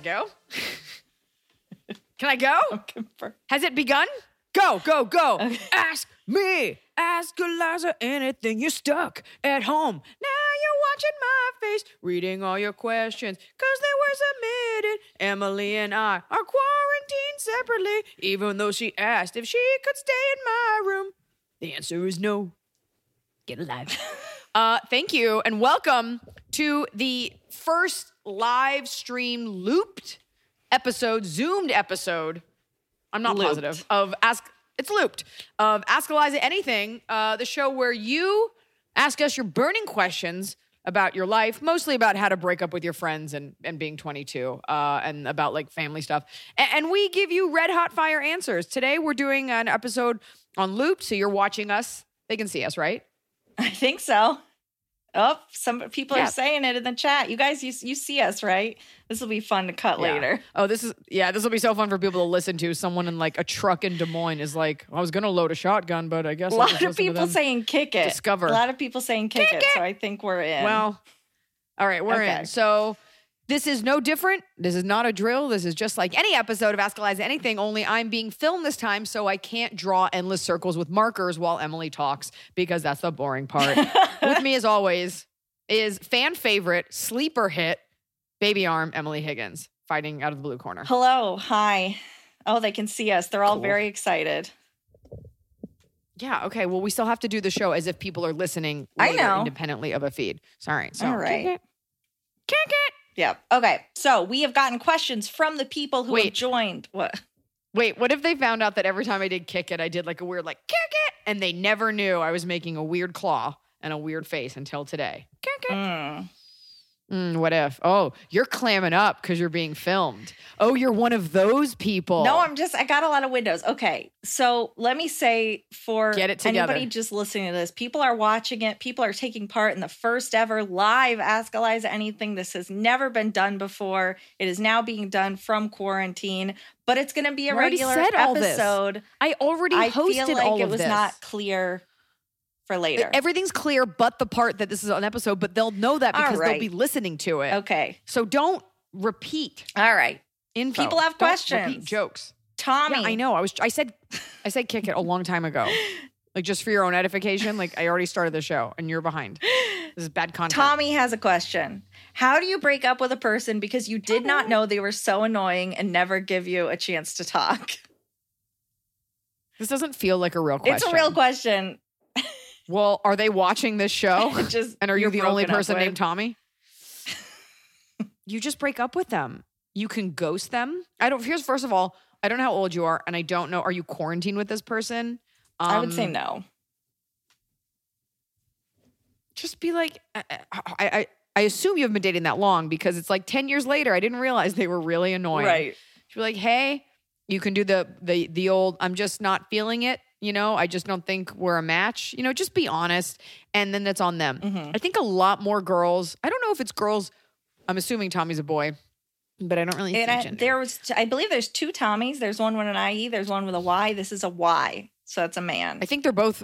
Can I go? Can I go? Has it begun? Go, go, go. Ask me. Ask Eliza anything. You're stuck at home. Now you're watching my face, reading all your questions, because they were submitted. Emily and I are quarantined separately, even though she asked if she could stay in my room. The answer is no. Get alive. uh, thank you, and welcome to the first live stream looped episode, zoomed episode. I'm not Looped. positive of ask. It's looped of Ask Eliza Anything, uh, the show where you ask us your burning questions about your life, mostly about how to break up with your friends and and being 22, uh, and about like family stuff. A- and we give you red hot fire answers. Today we're doing an episode on looped, so you're watching us. They can see us, right? I think so. Oh, some people Yeah. are saying it in the chat. You guys, you you see us, right? This will be fun to cut Yeah. later. Oh, this is yeah. This will be so fun for people to listen to. Someone in like a truck in Des Moines is like, I was gonna load a shotgun, but I guess A lot of to people saying kick it. discover. A lot of people saying kick, it, So I think we're in. Well, all right, we're Okay. in. So this is no different. This is not a drill. This is just like any episode of Ask Eliza Anything, only I'm being filmed this time, so I can't draw endless circles with markers while Emily talks because that's the boring part. with me, as always, is fan favorite, sleeper hit, baby arm, Emily Higgins, fighting out of the blue corner. hello, hi. Oh, they can see us. They're all Cool. very excited. Yeah, okay. Well, we still have to do the show as if people are listening I know. independently of a feed. Sorry. So All right. kick it. Kick it. Yep. Okay. So we have gotten questions from the people who have joined. What? Wait, what if they found out that every time I did kick it, I did like a weird like kick it, and they never knew I was making a weird claw and a weird face until today. Kick it. Mm. Mm, what if? Oh, you're clamming up because you're being filmed. Oh, you're one of those people. No, I'm just, I got a lot of windows. Okay. So let me say for Get it together. anybody just listening to this, people are watching it. People are taking part in the first ever live Ask Eliza Anything. This has never been done before. It is now being done from quarantine, but it's going to be a already regular said all this. episode. I already I hosted feel like all it was this. not clear for later. Everything's clear, but the part that this is an episode. But they'll know that because they'll be listening to it. okay. So don't repeat All right. info. People have Don't questions. jokes. Tommy. Yeah, I know. I was. I said. I said kick it a long time ago. Like just for your own edification. Like I already started the show and you're behind. This is bad content. Tommy has a question. How do you break up with a person because you did not know they were so annoying and never give you a chance to talk? This doesn't feel like a real question. It's a real question. Well, are they watching this show? Just and are you the only person named Tommy? you just break up with them. You can ghost them. I don't. Here's first of all, I don't know how old you are, and I don't know. Are you quarantined with this person? I would say Um, no. Just be like, I, I, I, I assume you haven't been dating that long because it's like ten years later. I didn't realize they were really annoying. Right. She'd be like, hey, you can do the the the old I'm just not feeling it, you know, I just don't think we're a match. You know, just be honest and then that's on them. Mhm. I think a lot more girls, I don't know if it's girls, I'm assuming Tommy's a boy, but I don't really And I, there was, I believe there's two Tommies. There's one with an IE. There's one with a Y. This is a Y. So that's a man. I think they're both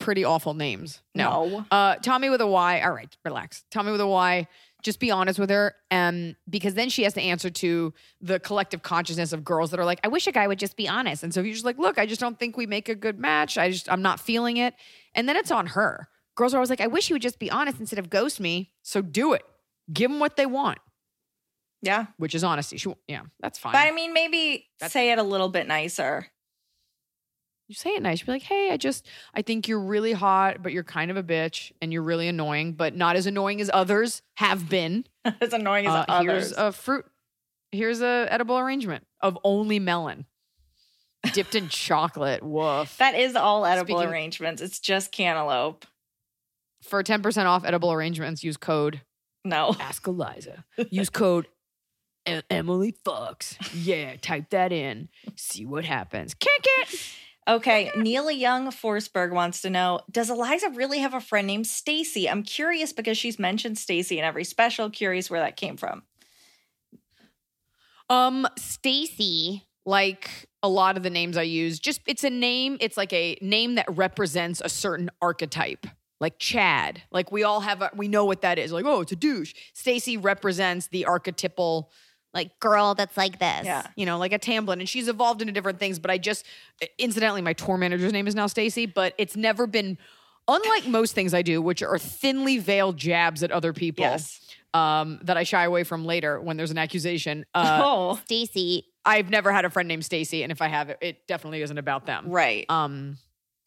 pretty awful names. No. no. Uh Tommy with a Y. All right, relax. Tommy with a Y. Just be honest with her. Um, because then she has to answer to the collective consciousness of girls that are like, I wish a guy would just be honest. And so if you're just like, look, I just don't think we make a good match. I just I'm not feeling it. And then it's on her. Girls are always like, I wish he would just be honest instead of ghost me. So do it. Give them what they want, Yeah. which is honesty. She, yeah, that's fine. But I mean, maybe That's- say it a little bit nicer. You say it nice. You be like, hey, I just, I think you're really hot, but you're kind of a bitch and you're really annoying, but not as annoying as others have been. as annoying as Uh, others. here's a fruit. Here's a edible arrangement of only melon, dipped in chocolate. Woof. that is all edible Speaking- arrangements. It's just cantaloupe. For ten percent off edible arrangements, use code No. Ask Eliza. Use code Emily Fucks. Yeah, type that in. See what happens. Kick it. Okay, Neela Young Forsberg wants to know Does Eliza really have a friend named Stacy? I'm curious because she's mentioned Stacy in every special. Curious where that came from. Um, Stacy, like a lot of the names I use, just it's a name. It's like a name that represents a certain archetype. Like Chad, like we all have, a, we know what that is. Like, oh, it's a douche. Stacy represents the archetypal like girl that's like this. Yeah. you know, like a Tamblin. and she's evolved into different things. But I just, incidentally, my tour manager's name is now Stacy, but it's never been, unlike most things I do, which are thinly veiled jabs at other people. Yes. Um, that I shy away from later when there's an accusation. Uh, oh, Stacy. I've never had a friend named Stacy, and if I have it, it definitely isn't about them. right. Um,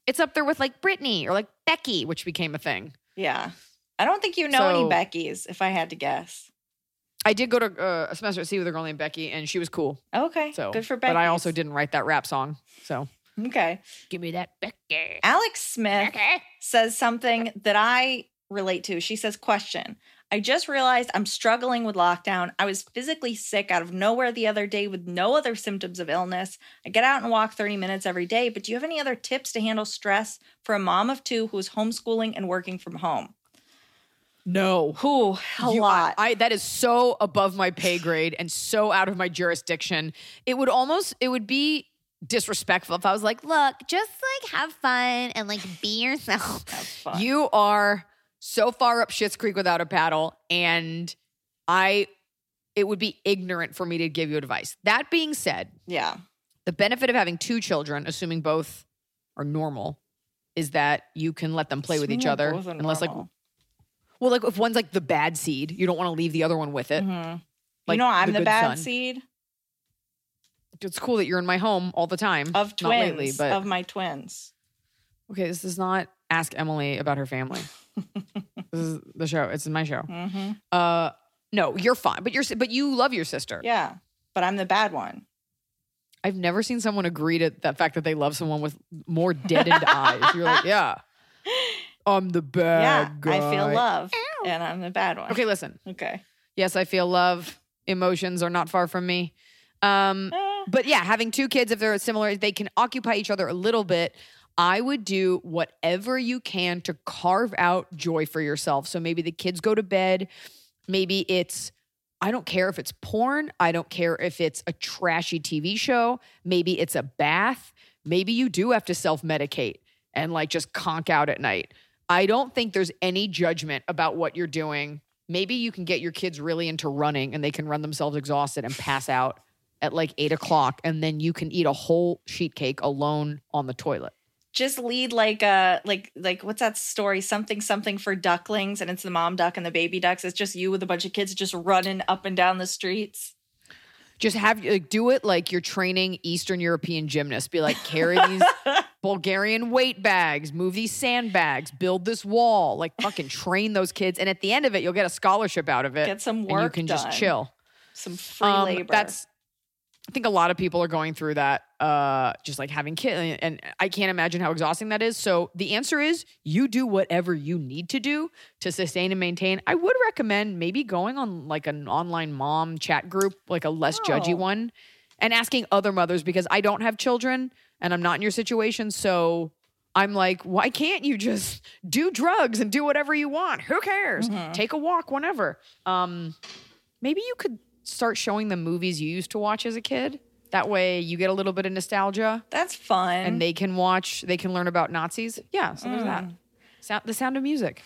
it's up there with like Brittany or like Becky, which became a thing. yeah. I don't think you know any So- Beckys, if I had to guess. I did go to uh, a semester at sea with a girl named Becky, and she was cool. Okay. So good for Becky. But I also didn't write that rap song. So Okay. give me that Becky. Alex Smith says something that I relate to. She says, Question. I just realized I'm struggling with lockdown. I was physically sick out of nowhere the other day with no other symptoms of illness. I get out and walk 30 minutes every day, but do you have any other tips to handle stress for a mom of two who is homeschooling and working from home? No. Who? A You- lot. I, I that is so above my pay grade and so out of my jurisdiction. It would almost it would be disrespectful if I was like, Look, just like have fun and like be yourself. You are so far up Shit's Creek without a paddle, and I it would be ignorant for me to give you advice. That being said, yeah. the benefit of having two children, assuming both are normal, is that you can let them play with each other. Unless like normal. Well, like if one's like the bad seed, you don't want to leave the other one with it. Mhm. Like you know, I'm the the, bad son. seed It's cool that you're in my home all the time. of Not twins, lately, but of my twins. okay, this is not ask Emily about her family. this is the show. It's in my show. hmm Uh no, you're fine. But you're but you love your sister. Yeah, but I'm the bad one. I've never seen someone agree to the fact that they love someone with more deadened eyes. You're like, yeah. I'm the bad yeah, guy. I feel love, and I'm the bad one. Okay, listen. Okay. Yes, I feel love. Emotions are not far from me. Um, Eh, but yeah, having two kids, if they're similar, they can occupy each other a little bit. I would do whatever you can to carve out joy for yourself. So maybe the kids go to bed. Maybe it's, I don't care if it's porn. I don't care if it's a trashy TV show. Maybe it's a bath. Maybe you do have to self medicate and like just conk out at night. I don't think there's any judgment about what you're doing. Maybe you can get your kids really into running and they can run themselves exhausted and pass out at like eight o'clock, and then you can eat a whole sheet cake alone on the toilet. just lead like a like like what's that story? Something something for ducklings, and it's the mom duck and the baby ducks. It's just you with a bunch of kids just running up and down the streets. Just have like do it like you're training Eastern European gymnasts. Be like carry these Bulgarian weight bags, move these sandbags, build this wall, like fucking train those kids. And at the end of it, you'll get a scholarship out of it. Get some work. and you can done. just chill. Some free Um, labor. That's I think a lot of people are going through that, uh, just like having kids, and I can't imagine how exhausting that is. So the answer is you do whatever you need to do to sustain and maintain. I would recommend maybe going on like an online mom chat group, like a less judgy Oh. one, and asking other mothers because I don't have children and I'm not in your situation, so. I'm like, why can't you just do drugs and do whatever you want? Who cares? Mhm. Take a walk whenever. Um, maybe you could start showing them movies you used to watch as a kid. That way you get a little bit of nostalgia that's fun. and they can watch, they can learn about Nazis. Yeah, so there's that. Mm. Sound, the Sound of Music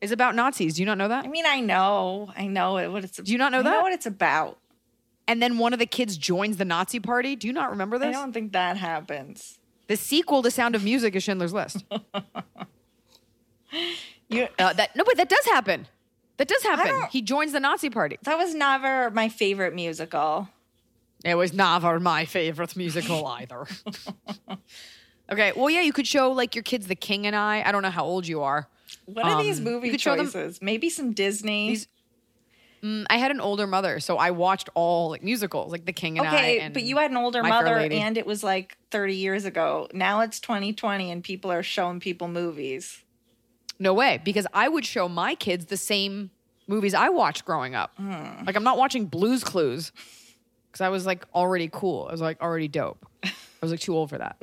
is about Nazis. Do you not know that? I mean, I know, I know what it's. Do you not know I that? know what it's about. And then one of the kids joins the Nazi party. Do you not remember this? I don't think that happens. The sequel to Sound of Music is Schindler's List. You Uh, that no, but that does happen. That does happen. He joins the Nazi party. that was never my favorite musical. It was never my favorite musical either. okay, well, yeah, you could show like your kids The King and I. I don't know how old you are. What are these Um, movie you could show them- choices? Maybe some Disney. These- Mm, I had an older mother, so I watched all like musicals, like The King and I. okay, but you had an older My mother, and it was like 30 years ago. Now it's 2020, and people are showing people movies. No way because I would show my kids the same movies I watched growing up. Hmm. Like I'm not watching Blues Clues because I was like already cool. I was like already dope. I was like too old for that.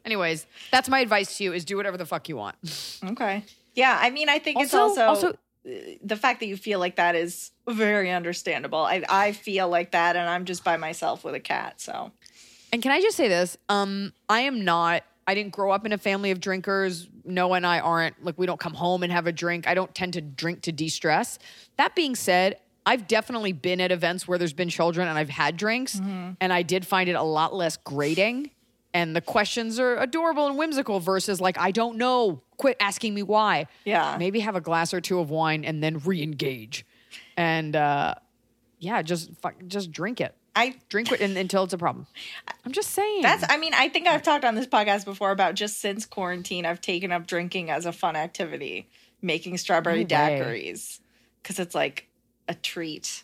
Anyways, that's my advice to you: is do whatever the fuck you want. Okay. Yeah, I mean, I think it's Also- also, also- uh, the fact that you feel like that is very understandable. I I feel like that, and I'm just by myself with a cat. So And can I just say this? Um, I am not. I didn't grow up in a family of drinkers. Noah and I aren't like we don't come home and have a drink. I don't tend to drink to de-stress. That being said, I've definitely been at events where there's been children and I've had drinks, Mm-hmm. and I did find it a lot less grating. And the questions are adorable and whimsical versus like, I don't know. Quit asking me why. Yeah. Maybe have a glass or two of wine and then re-engage. And uh, yeah, just just drink it. I Drink it in, until it's a problem. I'm just saying. That's, I mean, I think I've talked on this podcast before about just since quarantine, I've taken up drinking as a fun activity, making strawberry No daiquiris because it's like a treat.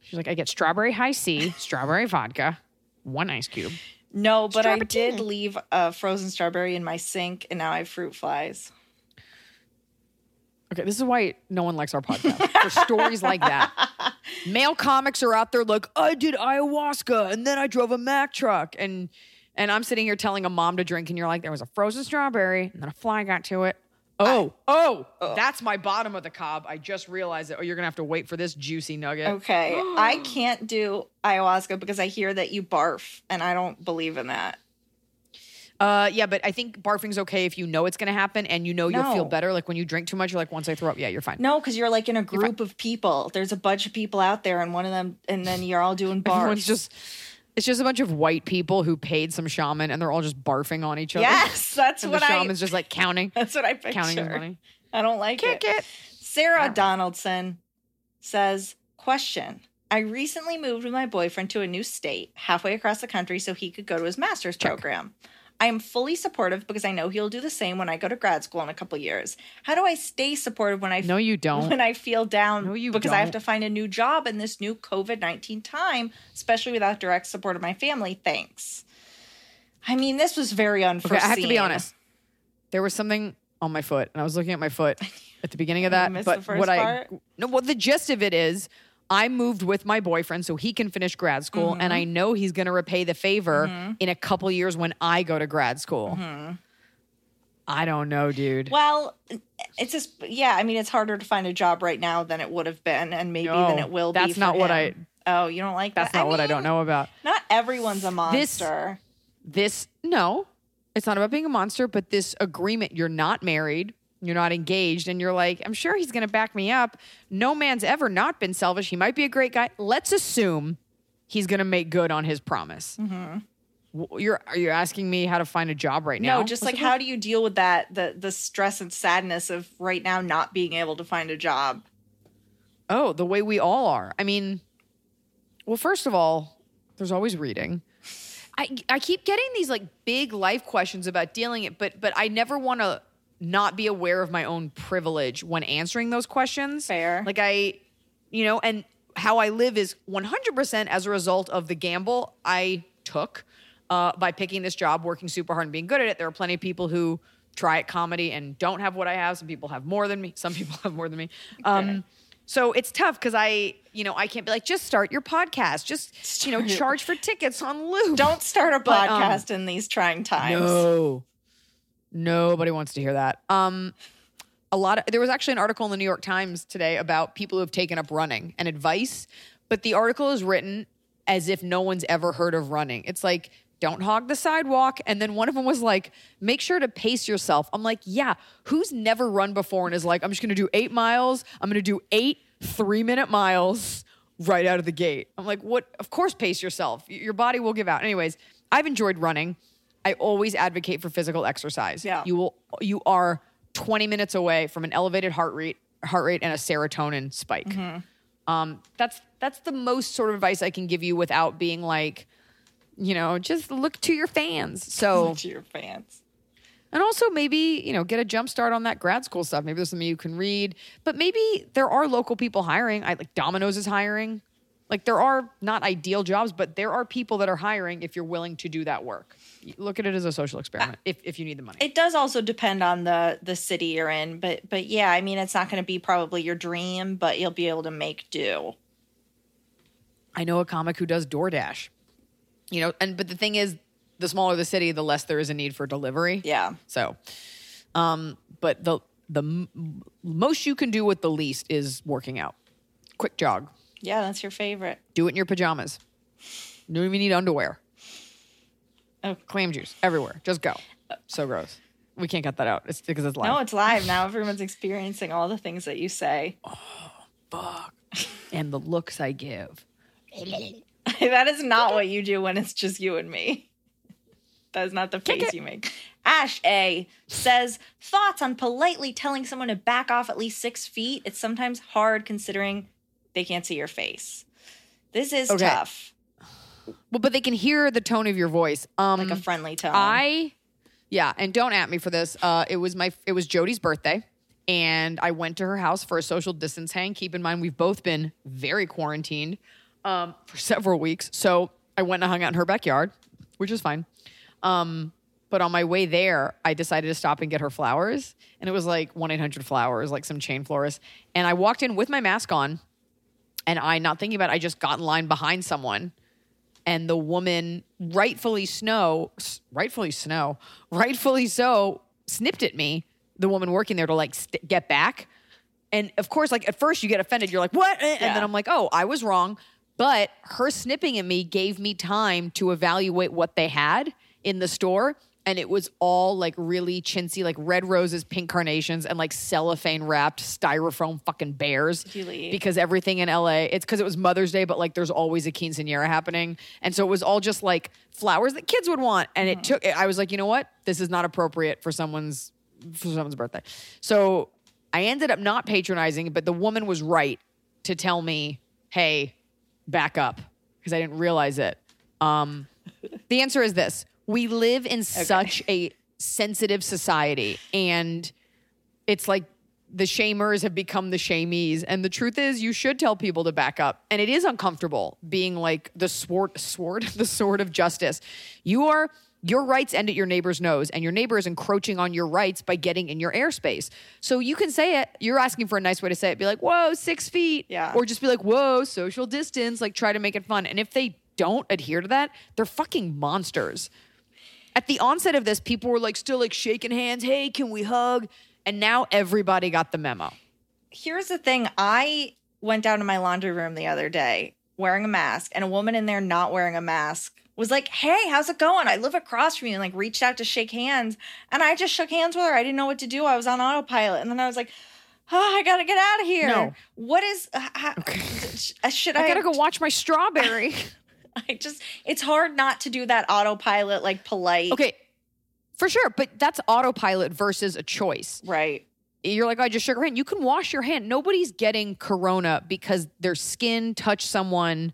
She's like, I get strawberry Hi-C, strawberry vodka, one ice cube. No, but I did leave a frozen strawberry in my sink and now I have fruit flies. Okay, this is why no one likes our podcast for stories like that. Male comics are out there like, I did ayahuasca and then I drove a Mack truck and and I'm sitting here telling a mom to drink and you're like, there was a frozen strawberry and then a fly got to it. Oh, oh, oh, that's my bottom of the cob. I just realized it. Oh, you're gonna have to wait for this juicy nugget. Okay. I can't do ayahuasca because I hear that you barf and I don't believe in that. Uh, yeah, but I think barfing's okay if you know it's gonna happen and you know you'll feel better. Like when you drink too much, you're like, once I throw up, yeah, you're fine. No, because you're like in a group of people. There's a bunch of people out there and one of them, and then you're all doing bars. Everyone's just it's just a bunch of white people who paid some shaman and they're all just barfing on each other. Yes, that's and what the I. shaman's just like counting, That's what I picture. counting his money. I don't like Kick it. it. Sarah Donaldson says, Question. I recently moved with my boyfriend to a new state halfway across the country so he could go to his master's program. I am fully supportive because I know he'll do the same when I go to grad school in a couple years. How do I stay supportive when I No, you don't. when I feel down No, you because I have to find a new job in this new COVID 19 time, especially without direct support of my family? Thanks. I mean, this was very Okay. I have to be honest. There was something on my foot, and I was looking at my foot at the beginning of that. missed but the first what part? I no, well, the gist of it is, I moved with my boyfriend so he can finish grad school, and Mm-hmm. I know he's going to repay the favor in a couple years when I go to grad school. I don't know, dude. Mm-hmm. Well, it's just yeah. I mean, it's harder to find a job right now than it would have been, and maybe No, than it will be. that's not what I- Oh, you don't like That's that? not what I don't know about. Not everyone's a This- monster. this no it's not about being a monster but this agreement you're not married you're not engaged and you're like i'm sure he's going to back me up. No man's ever not been selfish. He might be a great guy. Let's assume he's going to make good on his promise. Mm-hmm. W- you're are you asking me how to find a job right now? no, just What's like how do you deal with that the the stress and sadness of right now not being able to find a job? oh the way we all are. I mean well first of all there's always reading. I, I keep getting these like big life questions about dealing it, but but I never want to not be aware of my own privilege when answering those questions. Fair. Like I, you know, and how I live is 100% as a result of the gamble I took uh, by picking this job, working super hard and being good at it. There are plenty of people who try at comedy and don't have what I have. Some people have more than me. Some people have more than me. Um, so it's tough because I, you know, I can't be like, just start your podcast. Just, you know, charge for tickets on Loop. Don't start a But, um, podcast in these trying times. No. Nobody wants to hear that. Um a lot of there was actually an article in the New York Times today about people who have taken up running and advice, but the article is written as if no one's ever heard of running. It's like don't hog the sidewalk. And then one of them was like, make sure to pace yourself. I'm like, yeah, who's never run before and is like, I'm just gonna do eight miles. I'm gonna do eight three minute miles right out of the gate. I'm like, what? Of course, pace yourself. Your body will give out. Anyways, I've enjoyed running. I always advocate for physical exercise. Yeah. You will you are 20 minutes away from an elevated heart rate heart rate and a serotonin spike. Mm-hmm. Um that's that's the most sort of advice I can give you without being like you know, just look to your fans. So to your fans. and also maybe, you know, get a jump start on that grad school stuff. Maybe there's something you can read. But maybe there are local people hiring. I like Domino's is hiring. Like there are not ideal jobs, but there are people that are hiring if you're willing to do that work. Look at it as a social experiment if, if you need the money. It does also depend on the the city you're in, but but yeah, I mean, it's not going to be probably your dream, but you'll be able to make do. I know a comic who does DoorDash. You know, and but the thing is, the smaller the city, the less there is a need for delivery. Yeah. So, um, but the the m- most you can do with the least is working out. Quick jog. Yeah, that's your favorite. Do it in your pajamas. You don't even need underwear. Oh. Clam juice everywhere. Just go. So gross. We can't cut that out. It's because it's live. No, it's live now. Everyone's experiencing all the things that you say. Oh, fuck. and the looks I give. that is not what you do when it's just you and me. That is not the face you make. Ash A says thoughts on politely telling someone to back off at least six feet. It's sometimes hard considering they can't see your face. This is Okay. tough, Well, but they can hear the tone of your voice. Um, like a friendly tone. I, yeah, and don't at me for this. Uh, it was my, it was Jody's birthday, and I went to her house for a social distance hang. Keep in mind, we've both been very quarantined um, for several weeks, so I went and hung out in her backyard, which is fine. Um, but on my way there, I decided to stop and get her flowers, and it was like one eight hundred flowers, like some chain florist. And I walked in with my mask on, and I, not thinking about, it, I just got in line behind someone and the woman rightfully snow rightfully snow rightfully so snipped at me the woman working there to like st- get back. And of course like at first you get offended. You're like what? And Yeah. then i'm like oh i was wrong. But her snipping at me gave me time to evaluate what they had in the store and it was all like really chintzy like red roses pink carnations and like cellophane wrapped styrofoam fucking bears because everything in LA, it's because it was Mother's Day, but like there's always a quinceanera happening. And so it was all just like flowers that kids would want. And it took, I was like, you know what? This is not appropriate for someone's, for someone's birthday. So I ended up not patronizing, but the woman was right to tell me, hey, back up because I didn't realize it. Um, the answer is this we live in such a sensitive society and it's like the shamers have become the shamies. And the truth is you should tell people to back up. And it is uncomfortable being like the sword sword the sword of justice. You are your rights end at your neighbor's nose and your neighbor is encroaching on your rights by getting in your airspace. So you can say it you're asking for a nice way to say it be like whoa six feet Yeah. or just be like whoa social distance like try to make it fun. And if they don't adhere to that they're fucking monsters at the onset of this, people were like still like shaking hands. Hey, can we hug? And now everybody got the memo. Here's the thing I went down to my laundry room the other day wearing a mask, and a woman in there not wearing a mask was like, Hey, how's it going? I live across from you, and like reached out to shake hands. And I just shook hands with her. I didn't know what to do. I was on autopilot. And then I was like, Oh, I gotta get out of here. No. What is, uh, how- sh- should I, I gotta go watch my strawberry. I just, it's hard not to do that autopilot, like polite. okay, for sure. But that's autopilot versus a choice. Right. You're like, I just shook her hand. You can wash your hand. Nobody's getting corona because their skin touched someone.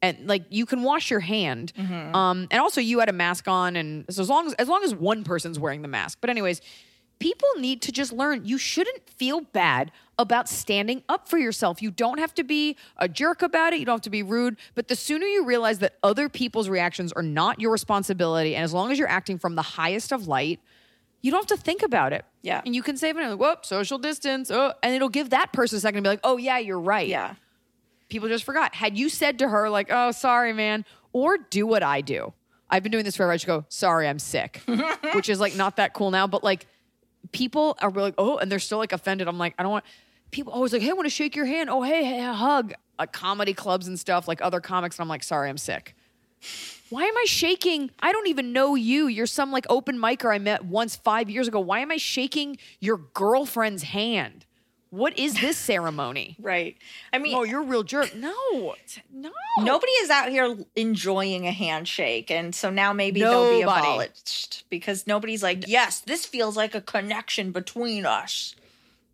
And like you can wash your hand, um, and also you had a mask on, and so as long as as long as one person's wearing the mask. But anyways, people need to just learn you shouldn't feel bad about standing up for yourself. You don't have to be a jerk about it. You don't have to be rude. But the sooner you realize that other people's reactions are not your responsibility, and as long as you're acting from the highest of light, you don't have to think about it. Yeah. And you can say, like, whoop, social distance. Oh, and it'll give that person a second to be like, oh, yeah, you're right. Yeah. People just forgot. Had you said to her, like, oh, sorry, man, or do what I do. I've been doing this forever. I just go, sorry, I'm sick, which is like not that cool now. But like, people are like, oh, and they're still like offended. I'm like, I don't want people always like, hey, I want to shake your hand. Oh, hey, hey, hug. Like comedy clubs and stuff, like other comics. And I'm like, sorry, I'm sick. Why am I shaking? I don't even know you. You're some like open micer I met once five years ago. Why am I shaking your girlfriend's hand? What is this ceremony? Right. I mean, Oh, you're a real jerk. No, no. nobody is out here enjoying a handshake and so now maybe they'll be Nobody. abolished because nobody's like yes this feels like a connection between us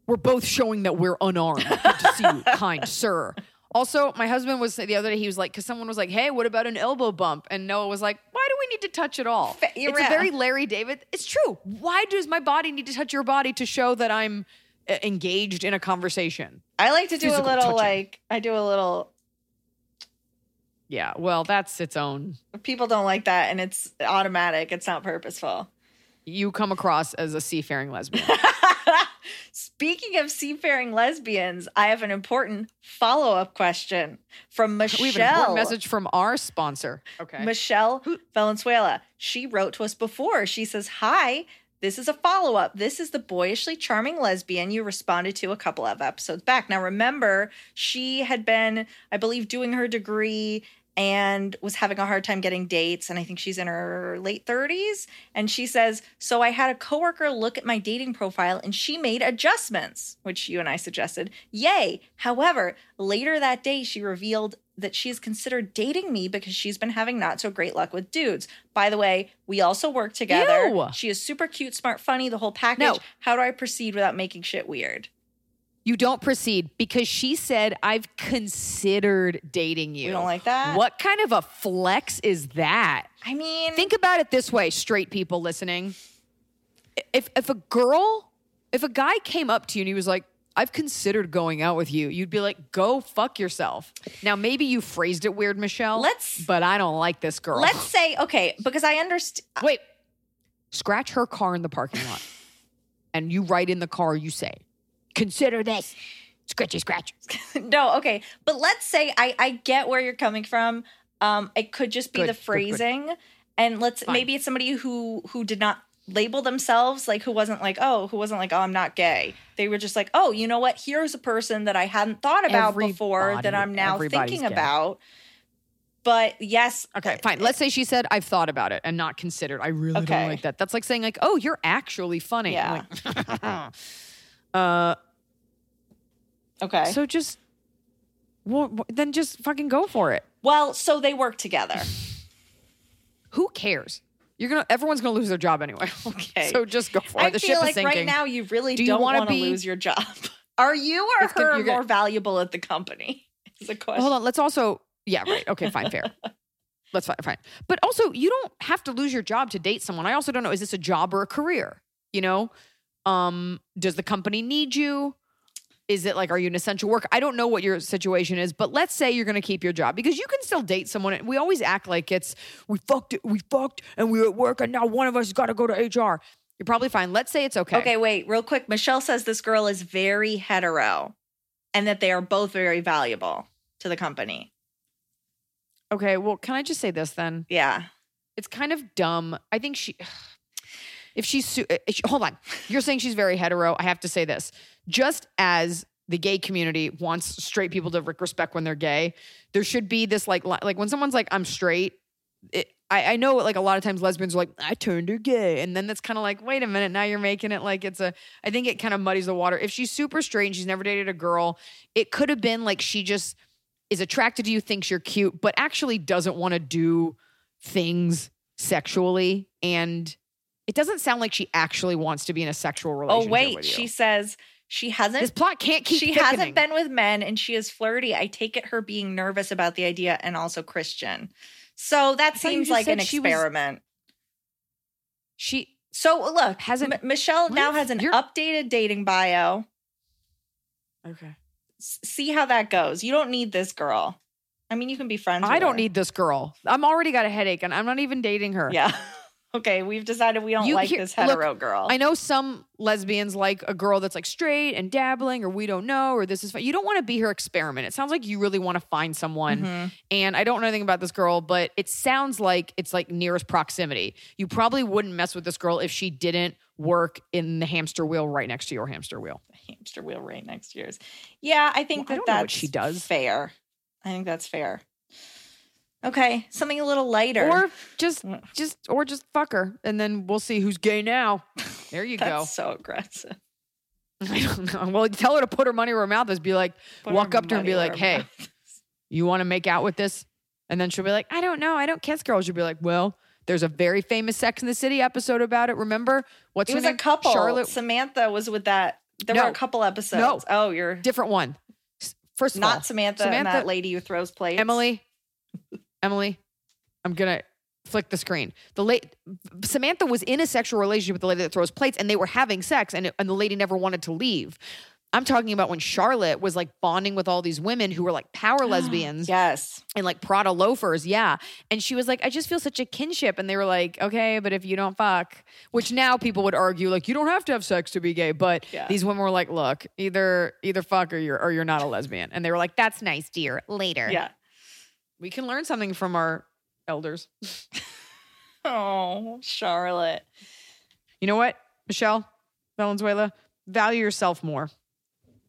We're both showing that we're unarmed. Good to see you, kind sir. Also, my husband was the other day. He was like, because someone was like, "Hey, what about an elbow bump?" And Noah was like, "Why do we need to touch at all?" Fa- you're it's a very Larry David. It's true. Why does my body need to touch your body to show that I'm engaged in a conversation? i like to do a little touching. like i do a little Yeah, well, that's its own. people don't like that and it's automatic it's not purposeful You come across as a seafaring lesbian. speaking of seafaring lesbians i have an important follow-up question from Michelle. we have an important message from our sponsor. Okay. Michelle Valenzuela. She wrote to us before. She says, Hi, this is a follow up. This is the boyishly charming lesbian you responded to a couple of episodes back. Now, remember, she had been, I believe, doing her degree and was having a hard time getting dates. And I think she's in her late 30s. And she says, So I had a coworker look at my dating profile and she made adjustments, which you and I suggested. Yay. However, later that day, she revealed that she's considered dating me because she's been having not so great luck with dudes. By the way, we also work together. Ew. She is super cute, smart, funny, the whole package. No. How do I proceed without making shit weird? You don't proceed because she said, I've considered dating you. You don't like that? What kind of a flex is that? I mean, Think about it this way, straight people listening. If if a girl, if a guy came up to you and he was like, I've considered going out with you, you'd be like, go fuck yourself. Now maybe you phrased it weird, Michelle. Let's- but I don't like this girl. let's say, okay, because I understand. wait. Scratch her car in the parking lot. and you write in the car, you say, consider this. Scratchy scratch. no, okay. But let's say I, I get where you're coming from. Um, it could just be Good, the good, good. phrasing. And let's Fine. maybe it's somebody who who did not label themselves, like who wasn't like, oh, who wasn't like, oh, I'm not gay. They were just like, oh, you know what? Here's a person that I hadn't thought about before that I'm now thinking gay. about. But yes, Okay, fine. Let's say she said, I've thought about it and not considered. I really Okay. don't like that. That's like saying, like, oh, you're actually funny. Yeah. like, uh, okay. so just, well, then just fucking go for it. well, so they work together. Who cares? You're gonna. Everyone's gonna lose their job anyway. Okay. So just go for it. I the feel ship like right now you really Do not want to lose your job. Are you or It's gonna- her gonna- more valuable at the company? Is a question. Hold on. Let's also. Yeah. Right. Okay. Fine. Fair. Let's fine. Fine. But also, you don't have to lose your job to date someone. I also don't know. Is this a job or a career? You know, um, does the company need you? Is it like, are you an essential worker? I don't know what your situation is, but let's say you're going to keep your job because you can still date someone. We always act like it's we fucked it, we fucked, and we were at work, and now one of us has got to go to HR. You're probably fine. Let's say it's okay. Okay, wait, real quick. Michelle says this girl is very hetero and that they are both very valuable to the company. Okay. Well, can I just say this then? Yeah. it's kind of dumb. I think she, if she's, su- eh, eh, if she- hold on, you're saying she's very hetero. I have to say this. Just as the gay community wants straight people to respect when they're gay, there should be this like, like when someone's like, I'm straight. It, I, I know like a lot of times lesbians are like, I turned her gay. And then that's kind of like, wait a minute, now you're making it like it's a, I think it kind of muddies the water. If she's super straight and she's never dated a girl, it could have been like she just is attracted to you, thinks you're cute, but actually doesn't want to do things sexually and it doesn't sound like she actually wants to be in a sexual oh, relationship. Oh, wait. She says she hasn't this plot can't keep she thickening. hasn't been with men and she is flirty. I take it her being nervous about the idea and also Christian. So that you seems like an said she was- experiment. she So look, Hasn't- M- Michelle now has an updated dating bio. okay S- see how that goes. You don't need this girl. I mean, you can be friends. i don't her. need this girl i'm already got a headache and i'm not even dating her Yeah. Okay, we've decided we don't You like this look, hetero girl. I know some lesbians like a girl that's like straight and dabbling, or we don't know, or this is fun. You don't want to be her experiment. It sounds like you really want to find someone. Mhm. And I don't know anything about this girl, but it sounds like it's like nearest proximity. You probably wouldn't mess with this girl if she didn't work in the hamster wheel right next to your hamster wheel. The hamster wheel right next to yours. Yeah, I think Well, I that know that's she does. fair. I think that's fair. Okay, something a little lighter. Or just, just, or just fuck her, and then we'll see who's gay now. There you that's go. so aggressive. I don't know. Well, tell her to put her money where her mouth is. Be like, Put walk up to her and be like, "Hey, you want to make out with this? And then she'll be like, I don't know. I don't kiss girls. You'll be like, well, there's a very famous Sex in the City episode about it. Remember? What's It was a couple. Charlotte. Samantha was with that. There No. were a couple episodes. No. Oh, you're Different one. First of not all, Samantha, and Samantha- that lady who throws plates. Emily, Emily, I'm gonna flick the screen. The late Samantha was in a sexual relationship with the lady that throws plates, and they were having sex, and, it- and the lady never wanted to leave. I'm talking about when Charlotte was like bonding with all these women who were like power lesbians Yes. and like Prada loafers, yeah. And she was like, I just feel such a kinship. And they were like, okay, but if you don't fuck, which now people would argue, like, you don't have to have sex to be gay. But Yeah. these women were like, look, either either fuck or you're or you're not a lesbian. And they were like, that's nice, dear. Later. Yeah. We can learn something from our elders. Oh, Charlotte. You know what, Michelle Valenzuela? Value yourself more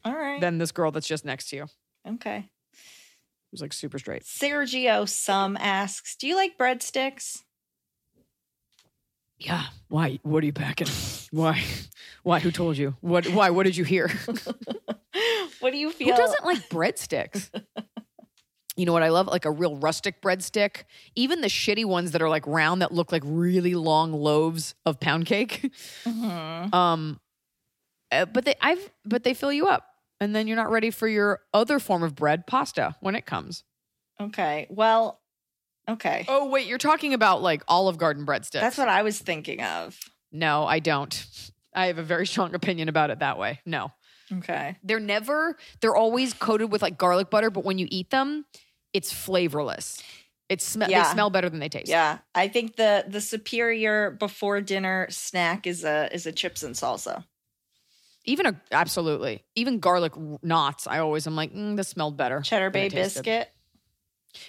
All right. than this girl that's just next to you. okay. was like super straight. Sergio Sum asks, "Do you like breadsticks?" Yeah. Why? What are you packing? Why? Why? Who told you? What? Why? What did you hear? what do you feel? Who doesn't like breadsticks? you know what I love? Like a real rustic breadstick. Even the shitty ones that are like round that look like really long loaves of pound cake. Mhm. Um, uh, but they I've but they fill you up, and then you're not ready for your other form of bread, pasta, when it comes. Okay. Well, okay. Oh wait, you're talking about like Olive Garden breadsticks. That's what I was thinking of. No, I don't. I have a very strong opinion about it that way. No. Okay. They're never, they're always coated with like garlic butter, but when you eat them, it's flavorless. It's sm- Yeah. they smell better than they taste. Yeah, I think the the superior before dinner snack is a is a chips and salsa. Even a absolutely. Even garlic knots, I always am like, mm, this smelled better. Cheddar Bay biscuit.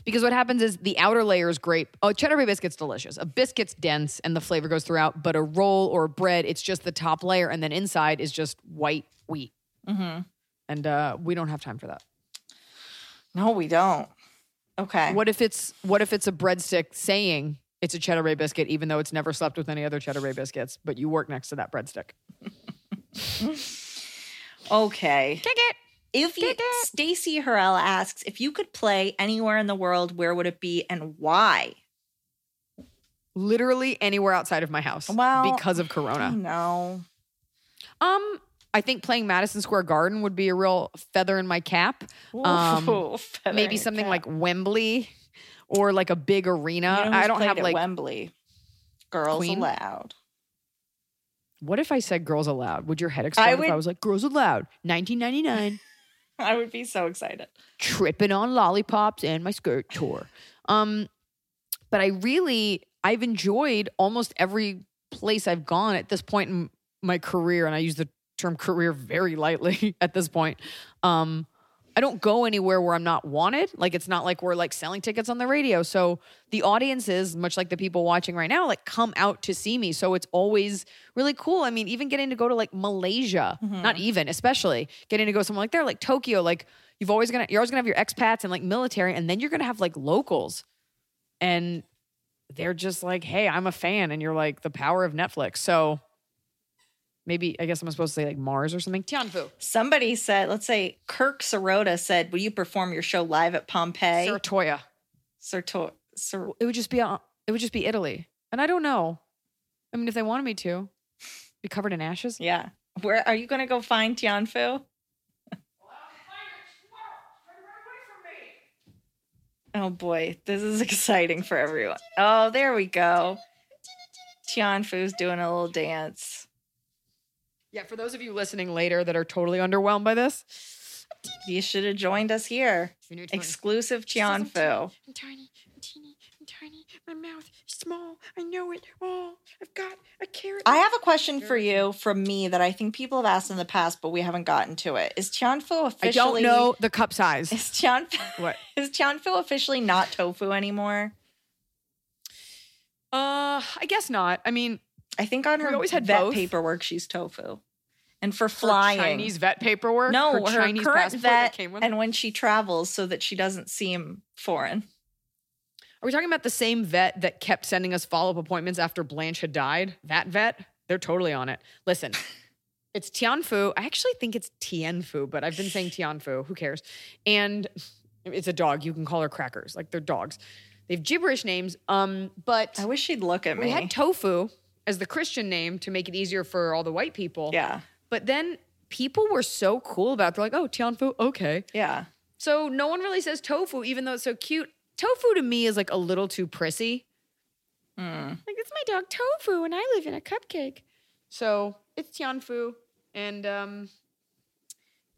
Because what happens is the outer layer is great. Oh, cheddar bay biscuit's delicious. A biscuit's dense and the flavor goes throughout, but a roll or a bread, it's just the top layer, and then inside is just white wheat. hmm And uh, we don't have time for that. No, we don't. Okay. What if it's what if it's a breadstick saying it's a cheddar bay biscuit, even though it's never slept with any other cheddar bay biscuits, but you work next to that breadstick? Okay. Kick it. If you Stacy Harrell asks if you could play anywhere in the world, where would it be and why? Literally anywhere outside of my house. Well, because of Corona. No. Um, I think playing Madison Square Garden would be a real feather in my cap. Um, Ooh, feather Maybe something cap. like Wembley or like a big arena. You know I don't have like Wembley. Girls Queen? allowed. what if I said girls aloud? Would your head explode would- if I was like girls aloud? 1999. I would be so excited. tripping on lollipops and my skirt tour. Um, but I really I've enjoyed almost every place I've gone at this point in my career, and I use the term career very lightly at this point. Um, I don't go anywhere where I'm not wanted. Like it's not like we're like selling tickets on the radio. So the audiences, much like the people watching right now, like come out to see me. So it's always really cool. I mean, even getting to go to like Malaysia, not even, especially getting to go somewhere like there, like Tokyo, like you've always gonna you're always gonna have your expats and like military, and then you're gonna have like locals. And they're just like, hey, I'm a fan, and you're like the power of Netflix. So maybe I guess I'm supposed to say like Mars or something. Tianfu. Somebody said, let's say Kirk Sirota said, Will you perform your show live at Pompeii? Saratoya. Sirto- Sir- It would just be uh, it would just be Italy. And I don't know. I mean, if they wanted me to, be covered in ashes. yeah. Where are you going to go find Tianfu? Oh boy, this is exciting for everyone. Oh, there we go. Tianfu's doing a little dance. Yeah, for those of you listening later that are totally underwhelmed by this, You should have joined us here. you need to Exclusive says I'm Tianfu. I'm tiny, I'm teeny, I'm tiny. My mouth is small. I know it all. I've got a carrot. I have a question for you from me that I think people have asked in the past, but we haven't gotten to it. Is Tianfu I don't know the cup size. Is Tianfu What? is Tianfu officially not tofu anymore? Uh, I guess not. I mean, I think on We her always had vet both. paperwork she's tofu, and for her flying, Chinese vet paperwork. no, her, Chinese current vet, came with and when she travels, so that she doesn't seem foreign. Are we talking about the same vet that kept sending us follow up appointments after Blanche had died? That vet? They're totally on it. Listen, it's Tianfu. I actually think it's Tianfu, but I've been saying Tianfu. Who cares? And it's a dog. You can call her crackers. Like they're dogs. They have gibberish names. Um, but I wish she'd look at we me. We had tofu as the Christian name to make it easier for all the white people. yeah, But then people were so cool about it. They're like, oh, Tianfu, okay. yeah. So no one really says tofu, even though it's so cute. Tofu to me is like a little too prissy. Mm. Like it's my dog Tofu, and I live in a cupcake. So it's Tianfu, and um,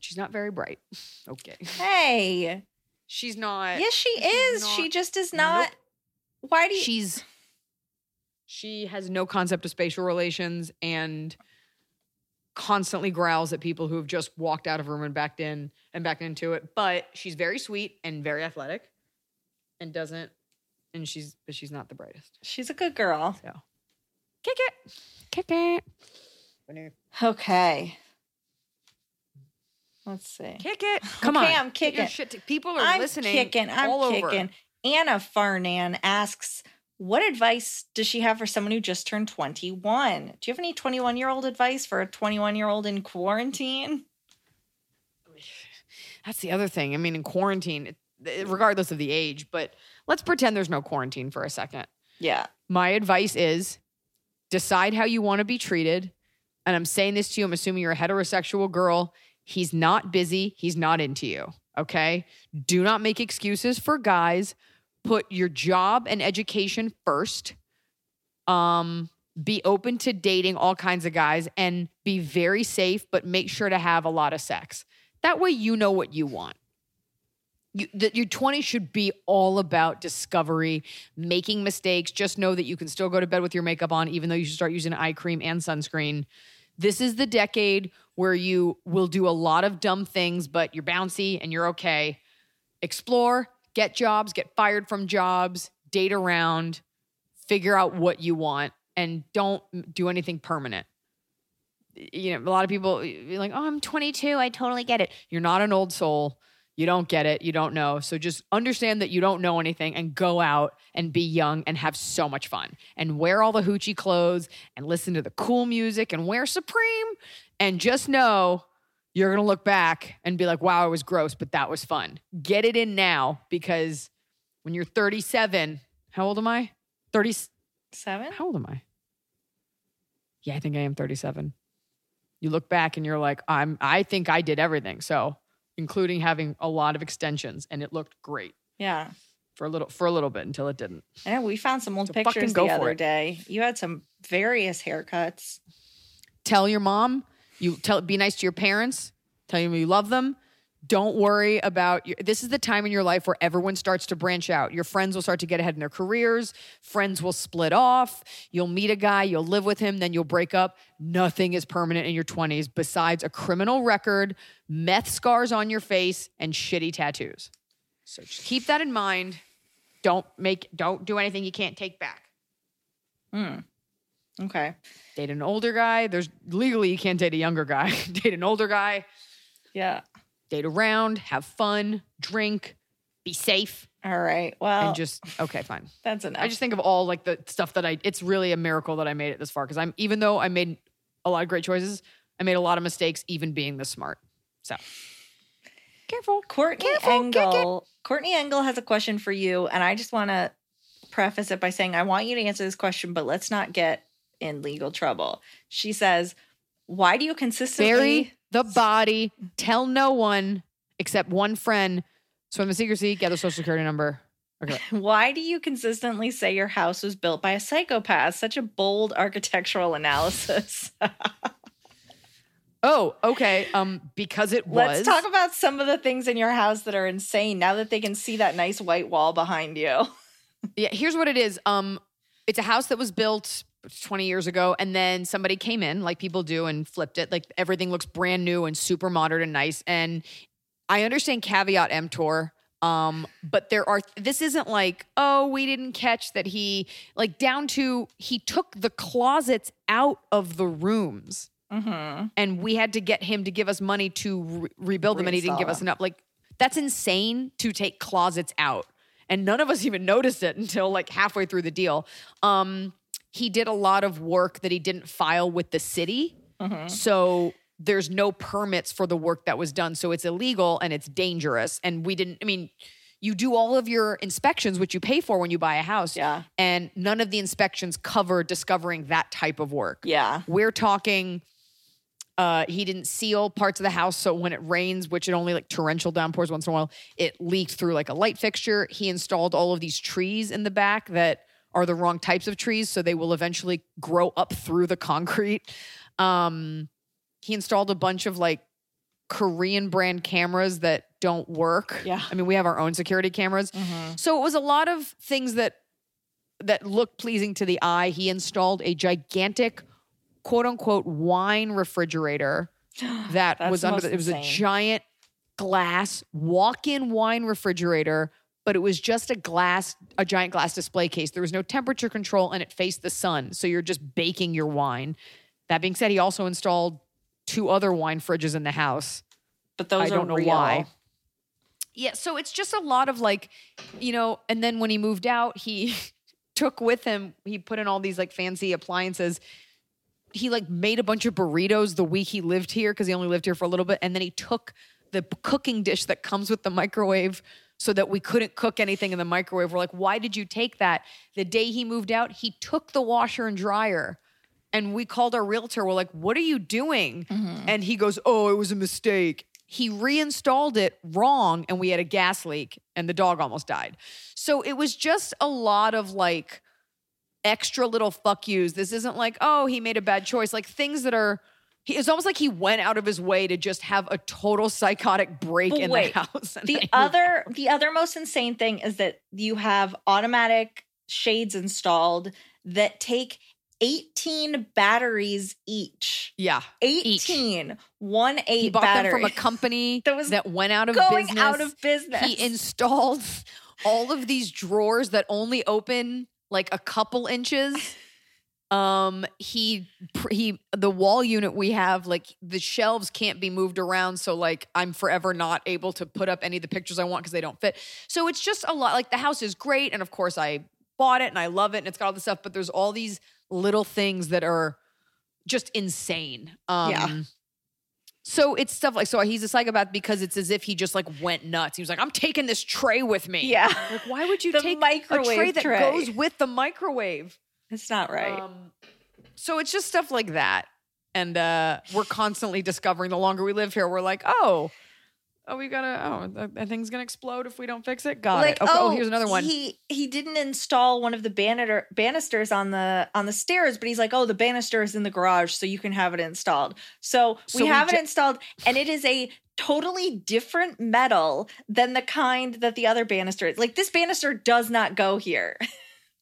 she's not very bright. Okay, Hey, she's not. yes, she she's is. she just is not. Nope. Why do you? She's she has no concept of spatial relations and constantly growls at people who have just walked out of a room and backed in and backed into it. But she's very sweet and very athletic, and doesn't. And she's but she's not the brightest. she's a good girl. So kick it, kick it. Okay. Let's see. Kick it. Come on. Okay, I'm kicking. shit to- People are I'm listening. kicking. I'm all kicking. over. Anna Farnan asks, "What advice does she have for someone who just turned 21? Do you have any 21 year old advice for a 21 year old in quarantine?" That's the other thing. I mean, in quarantine, regardless of the age, but let's pretend there's no quarantine for a second. Yeah. My advice is decide how you want to be treated. And I'm saying this to you, I'm assuming you're a heterosexual girl. He's not busy, he's not into you. Okay. Do not make excuses for guys. Put your job and education first. Um, be open to dating all kinds of guys and be very safe, but make sure to have a lot of sex. That way you know what you want. You, that your 20s should be all about discovery, making mistakes. Just know that you can still go to bed with your makeup on, even though you should start using eye cream and sunscreen. This is the decade where you will do a lot of dumb things, but you're bouncy and you're okay. Explore, get jobs, get fired from jobs, date around, figure out what you want, and don't do anything permanent. You know, a lot of people like, oh, I'm 22. I totally get it. You're not an old soul. You don't get it. You don't know. So just understand that you don't know anything and go out and be young and have so much fun and wear all the hoochie clothes and listen to the cool music and wear Supreme. And just know you're going to look back and be like, wow, it was gross, but that was fun. Get it in now because when you're 37, how old am I? 37? How old am I? Yeah, I think I am 37. You look back and you're like, I'm I think I did everything. So, including having a lot of extensions and it looked great Yeah. for a little for a little bit until it didn't. I know we found some old So pictures the other day. You had some various haircuts. Tell your mom, you tell be nice to your parents, tell them you love them. Don't worry about your, this is the time in your life where everyone starts to branch out. Your friends will start to get ahead in their careers. Friends will split off. You'll meet a guy, you'll live with him, then you'll break up. Nothing is permanent in your 20s besides a criminal record, meth scars on your face, and shitty tattoos. So just keep that in mind. Don't make don't do anything you can't take back. Hmm. Okay. Date an older guy. There's legally you can't date a younger guy. date an older guy. Yeah. Date around, have fun, drink, be safe, All right. Well, and just okay, fine. that's enough. I just think of all like the stuff that I. It's really a miracle that I made it this far because I'm even though I made a lot of great choices, I made a lot of mistakes even being this smart. So careful. Courtney Careful, kick it. Engel. Courtney Engel has a question for you, and I just want to preface it by saying I want you to answer this question, but let's not get in legal trouble. She says, "Why do you consistently?" Bury the body. Tell no one except one friend. Swim in secrecy. Get the social security number. Okay. Why do you consistently say your house was built by a psychopath? Such a bold architectural analysis. Oh, okay. Um, because it was. Let's talk about some of the things in your house that are insane now that they can see that nice white wall behind you. Yeah, here's what it is. Um, it's a house that was built 20 years ago, and then somebody came in, like people do, and flipped it. Like everything looks brand new and super modern and nice. And I understand caveat emptor. Um, but there are this isn't like, oh, we didn't catch that he like down to he took the closets out of the rooms Mm-hmm. and we had to get him to give us money to re- rebuild them and he didn't give us enough like that's insane to take closets out and none of us even noticed it until like halfway through the deal um he did a lot of work that he didn't file with the city Mm-hmm. so there's no permits for the work that was done so it's illegal and it's dangerous and we didn't i mean you do all of your inspections which you pay for when you buy a house Yeah. and none of the inspections cover discovering that type of work Yeah. we're talking uh he didn't seal parts of the house so when it rains which it only like torrential downpours once in a while it leaked through like a light fixture he installed all of these trees in the back that are the wrong types of trees so they will eventually grow up through the concrete um he installed a bunch of like korean brand cameras that don't work Yeah. i mean we have our own security cameras Mhm. so it was a lot of things that that looked pleasing to the eye. He installed a gigantic quote unquote wine refrigerator that was under the, it was a giant glass walk-in wine refrigerator but it was just a glass a giant glass display case there was no temperature control and it faced the sun so you're just baking your wine that being said he also installed two other wine fridges in the house but those I don't know real. why. Yeah, so it's just a lot of like, you know, and then when he moved out, he took with him, he put in all these like fancy appliances. He like made a bunch of burritos the week he lived here because he only lived here for a little bit. And then he took the cooking dish that comes with the microwave so that we couldn't cook anything in the microwave. We're like, why did you take that? The day he moved out, he took the washer and dryer. And we called our realtor. We're like, what are you doing? Mm-hmm. And he goes, oh, it was a mistake. He reinstalled it wrong and we had a gas leak and the dog almost died. So it was just a lot of like extra little fuck yous. This isn't like, oh, he made a bad choice. Like things that are, he, it's almost like he went out of his way to just have a total psychotic break But in wait, the house. The other the other most insane thing is that you have automatic shades installed that take 18 batteries each. Yeah. 18 one eight He bought battery. them from a company That was that went out of going business. out of business. He installed all of these drawers that only open like a couple inches. Um, he he the wall unit we have like the shelves can't be moved around, so like I'm forever not able to put up any of the pictures I want because they don't fit. So it's just a lot. Like the house is great, and of course I bought it and I love it, and it's got all this stuff. But there's all these little things that are just insane. Um, Yeah. So it's stuff like so he's a psychopath because it's as if he just like went nuts. He was like, "I'm taking this tray with me." Yeah. Like, why would you take a microwave tray that tray. goes with the microwave? It's not right. Um, so it's just stuff like that, and uh, we're constantly discovering. The longer we live here, we're like, "Oh, oh, we gotta. Oh, that, that thing's gonna explode if we don't fix it." Got like it. Okay, oh, here's another one. He he didn't install one of the banister, banisters on the on the stairs, but he's like, "Oh, the banister is in the garage, so you can have it installed." So, So we we have ju- it installed, and it is a totally different metal than the kind that the other banister is. Like this banister does not go here.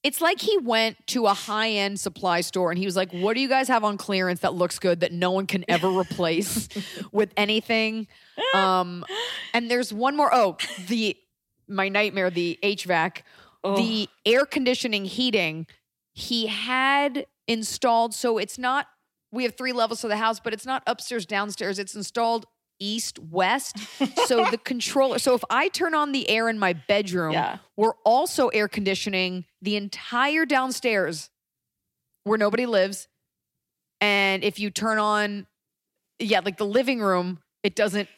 It's like he went to a high end supply store and he was like, What do you guys have on clearance that looks good that no one can ever replace with anything? Um, and there's one more. Oh, the my nightmare, the HVAC, the air conditioning heating, he had installed. So it's not, we have three levels to the house, but it's not upstairs, downstairs. It's installed east, west. so the controller, so if I turn on the air in my bedroom, Yeah. we're also air conditioning the entire downstairs where nobody lives. And if you turn on, yeah, like the living room, it doesn't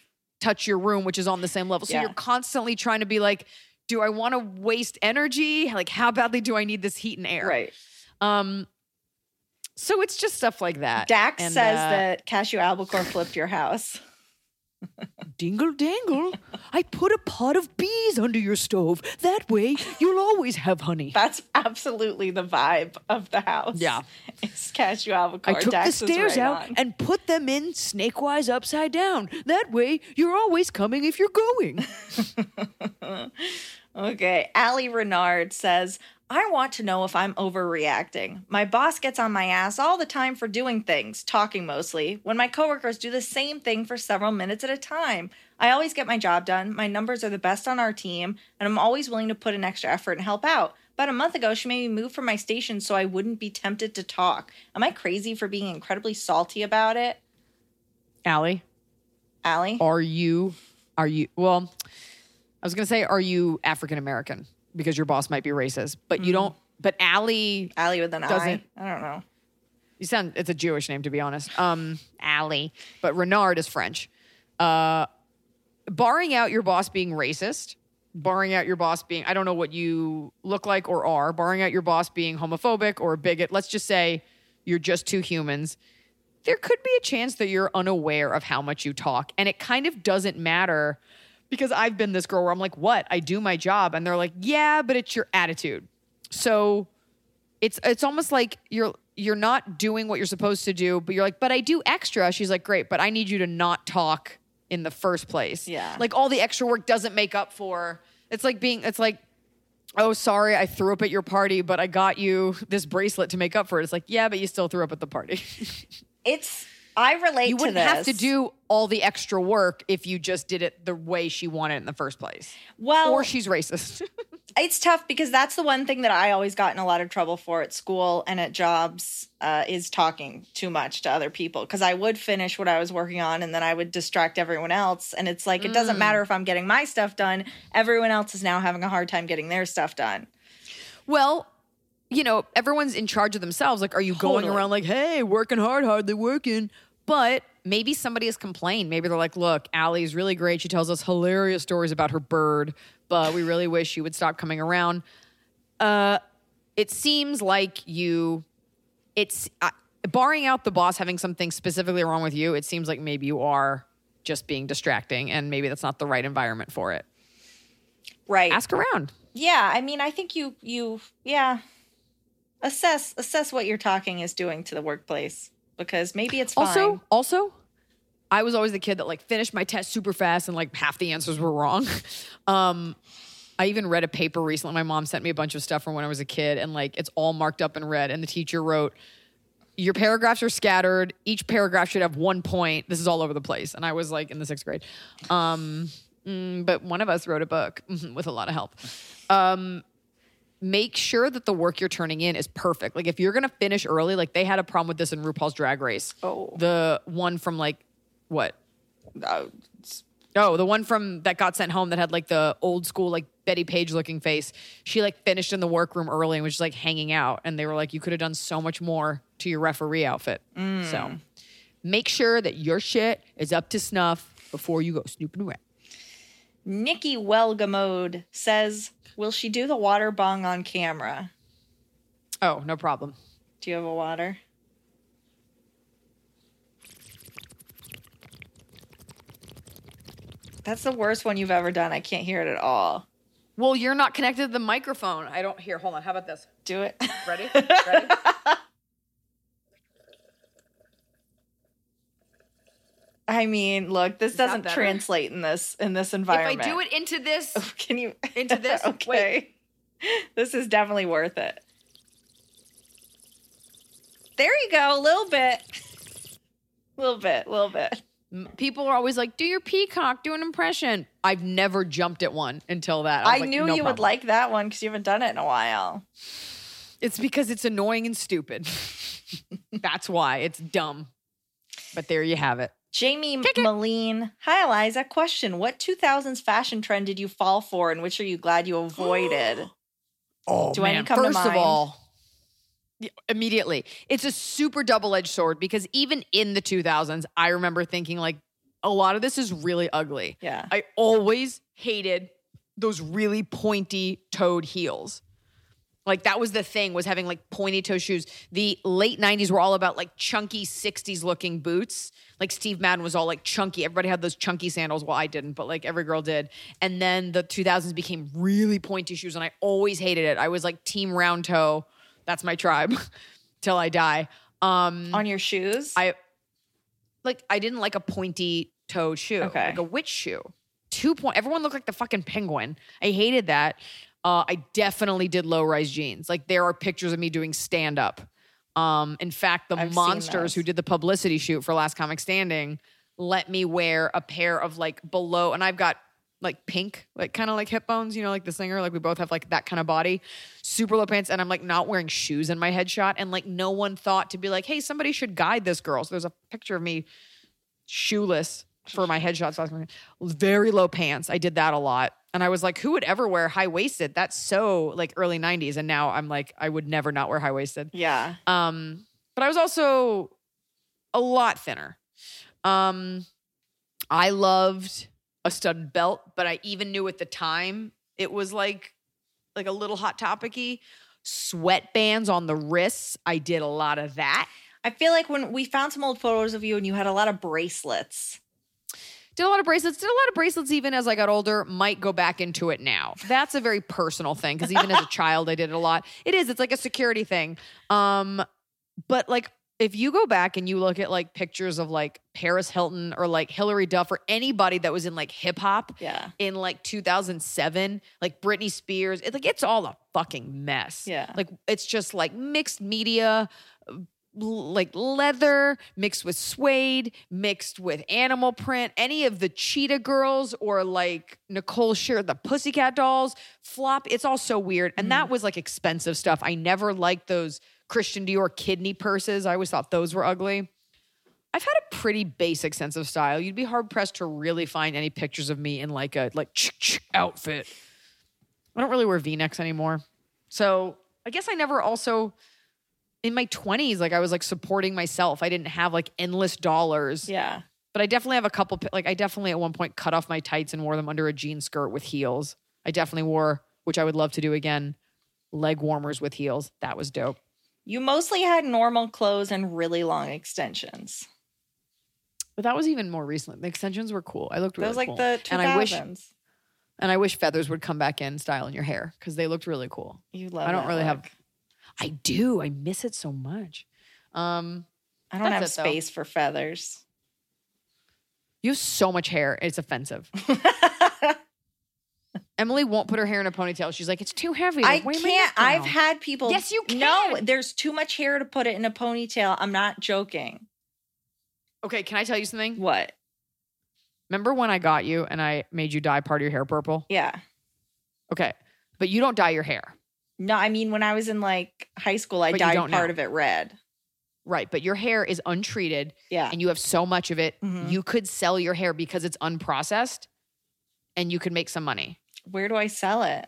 touch your room, which is on the same level. So Yeah. you're constantly trying to be like, do I want to waste energy? Like, how badly do I need this heat and air? Right. Um, so it's just stuff like that. Dax And, says uh, that Cashew Albacore flipped your house. Dingle dangle, I put a pot of bees under your stove. That way, you'll always have honey. That's absolutely the vibe of the house. Yeah. It's Cashew avocado. I took Dax the stairs right out on. and put them in snakewise upside down. That way, you're always coming if you're going. Okay. Allie Renard says, I want to know if I'm overreacting. My boss gets on my ass all the time for doing things, talking mostly, when my coworkers do the same thing for several minutes at a time. I always get my job done. My numbers are the best on our team, and I'm always willing to put an extra effort and help out. About a month ago, she made me move from my station so I wouldn't be tempted to talk. Am I crazy for being incredibly salty about it? Allie, Allie? are you, are you, well, I was going to say, are you African American? Because your boss might be racist, but you don't, but Allie, Allie with an I. I don't know. you sound, it's a Jewish name to be honest. Um, Allie, but Renard is French. Uh, barring out your boss being racist, barring out your boss being, I don't know what you look like or are, barring out your boss being homophobic or a bigot, let's just say you're just two humans. There could be a chance that you're unaware of how much you talk. And it kind of doesn't matter because I've been this girl where I'm like, what? I do my job. And they're like, yeah, but it's your attitude. So it's it's almost like you're you're not doing what you're supposed to do, but you're like, but I do extra. She's like, great, but I need you to not talk in the first place. Yeah. Like all the extra work doesn't make up for it's like being it's like, oh sorry, I threw up at your party, but I got you this bracelet to make up for it. It's like, yeah, but you still threw up at the party. It's, I relate you wouldn't this. have to do all the extra work if you just did it the way she wanted in the first place. well, or she's racist. It's tough because that's the one thing that I always got in a lot of trouble for at school and at jobs uh, is talking too much to other people. Because I would finish what I was working on and then I would distract everyone else. And it's like, it doesn't Mm. matter if I'm getting my stuff done, everyone else is now having a hard time getting their stuff done. Well, you know, everyone's in charge of themselves. Like, are you going around like, hey, working hard, hardly working? But maybe somebody has complained. Maybe they're like, look, Allie's really great. She tells us hilarious stories about her bird, but we really wish she would stop coming around. Uh, it seems like you, it's uh, barring out the boss having something specifically wrong with you, it seems like maybe you are just being distracting and maybe that's not the right environment for it. Right. Ask around. yeah. I mean, I think you, you, yeah. Assess, assess what your talking is doing to the workplace because maybe it's fine. Also, also, I was always the kid that like finished my test super fast and like half the answers were wrong. um, I even read a paper recently. My mom sent me a bunch of stuff from when I was a kid, and like it's all marked up in red. And the teacher wrote, "Your paragraphs are scattered. Each paragraph should have one point. This is all over the place." And I was like in the sixth grade. Um, mm, but one of us wrote a book with a lot of help. Um, make sure that the work you're turning in is perfect. Like if you're gonna finish early, like they had a problem with this in RuPaul's Drag Race. Oh. the one from like what? Uh, Oh, the one from that got sent home that had like the old school like Bettie Page looking face. She like finished in the workroom early and was just like hanging out, and they were like, "You could have done so much more to your referee outfit." So make sure that your shit is up to snuff before you go snooping around. Nikki Welgamode says, "Will she do the water bong on camera?" Oh, no problem. Do you have a water? That's the worst one you've ever done. I can't hear it at all. Well, you're not connected to the microphone. I don't hear. Hold on. How about this? Do it. Ready? Ready? I mean, look, this doesn't translate in this in this environment. if I do it into this, can you into this? okay. This is definitely worth it. There you go, a little bit. A little bit, a little bit. People are always like, "Do your peacock, do an impression." I've never jumped at one until that. I, was like, knew no you would like that one because you haven't done it in a while. It's because it's annoying and stupid. That's why it's dumb. But there you have it. Jamie Moline. Hi, Eliza. Question What 2000s fashion trend did you fall for and which are you glad you avoided? Oh, Do any come to First of all, immediately, it's a super double-edged sword because even in the 2000s, I remember thinking like a lot of this is really ugly. yeah. I always hated those really pointy toed heels. Like that was the thing was having like pointy toe shoes. The late 90s were all about like chunky 60s looking boots. Like Steve Madden was all like chunky. Everybody had those chunky sandals. Well, I didn't, but like every girl did. And then the 2000s became really pointy shoes and I always hated it. I was like team round toe. That's my tribe till I die. Um On your shoes? I like I didn't like a pointy toe shoe. Okay. Like a witch shoe. Two point everyone looked like the fucking penguin. I hated that. Uh, I definitely did low rise jeans. Like there are pictures of me doing stand up. Um, in fact, the I've monsters who did the publicity shoot for Last Comic Standing let me wear a pair of like below, and I've got like pink, like kind of like hip bones, you know, like the singer. Like we both have like that kind of body, super low pants, and I'm like not wearing shoes in my headshot. And like no one thought to be like, hey, somebody should guide this girl. So there's a picture of me shoeless for my headshot. So I was very low pants. I did that a lot. And I was like, who would ever wear high waisted? That's so like early 90s. And now I'm like, I would never not wear high waisted. yeah. Um, but I was also a lot thinner. Um, I loved a stud belt, but I even knew at the time it was like like a little hot topicy. Sweatbands on the wrists. I did a lot of that. I feel like when we found some old photos of you and you had a lot of bracelets. Did a lot of bracelets. Did a lot of bracelets even as I got older. Might go back into it now. That's a very personal thing because even as a child, I did it a lot. It is. It's like a security thing. Um, but like if you go back and you look at like pictures of like Paris Hilton or like Hilary Duff or anybody that was in like hip hop Yeah. in like 2007, like Britney Spears, it, like it's all a fucking mess. Yeah. Like it's just like mixed media, like leather mixed with suede, mixed with animal print, any of the cheetah girls or like Nicole Shear, the pussycat dolls, flop. It's all so weird. And that mm. was like expensive stuff. I never liked those Christian Dior kidney purses. I always thought those were ugly. I've had a pretty basic sense of style. You'd be hard pressed to really find any pictures of me in like a like outfit. I don't really wear V-necks anymore. So I guess I never also in my 20s like I was like supporting myself. I didn't have like endless dollars. Yeah. But I definitely have a couple like I definitely at one point cut off my tights and wore them under a jean skirt with heels. I definitely wore, which I would love to do again, leg warmers with heels. That was dope. You mostly had normal clothes and really long extensions. But that was even more recently. The extensions were cool. I looked That really was like cool. the 2000s. and I wish and I wish feathers would come back in style in your hair because they looked really cool. you love I don't really have look. I do. I miss it so much. Um, I don't have it, though. space for feathers. you have so much hair. It's offensive. Emily won't put her hair in a ponytail. She's like, it's too heavy. I Where can't. I've had people. Yes, you can. No, there's too much hair to put it in a ponytail. I'm not joking. Okay, can I tell you something? What? Remember when I got you and I made you dye part of your hair purple? Yeah. Okay, but you don't dye your hair, No, I mean when I was in like high school, I But dyed part now. of it red. right? But your hair is untreated Yeah. and you have so much of it. Mhm. You could sell your hair because it's unprocessed, and you could make some money. Where do I sell it?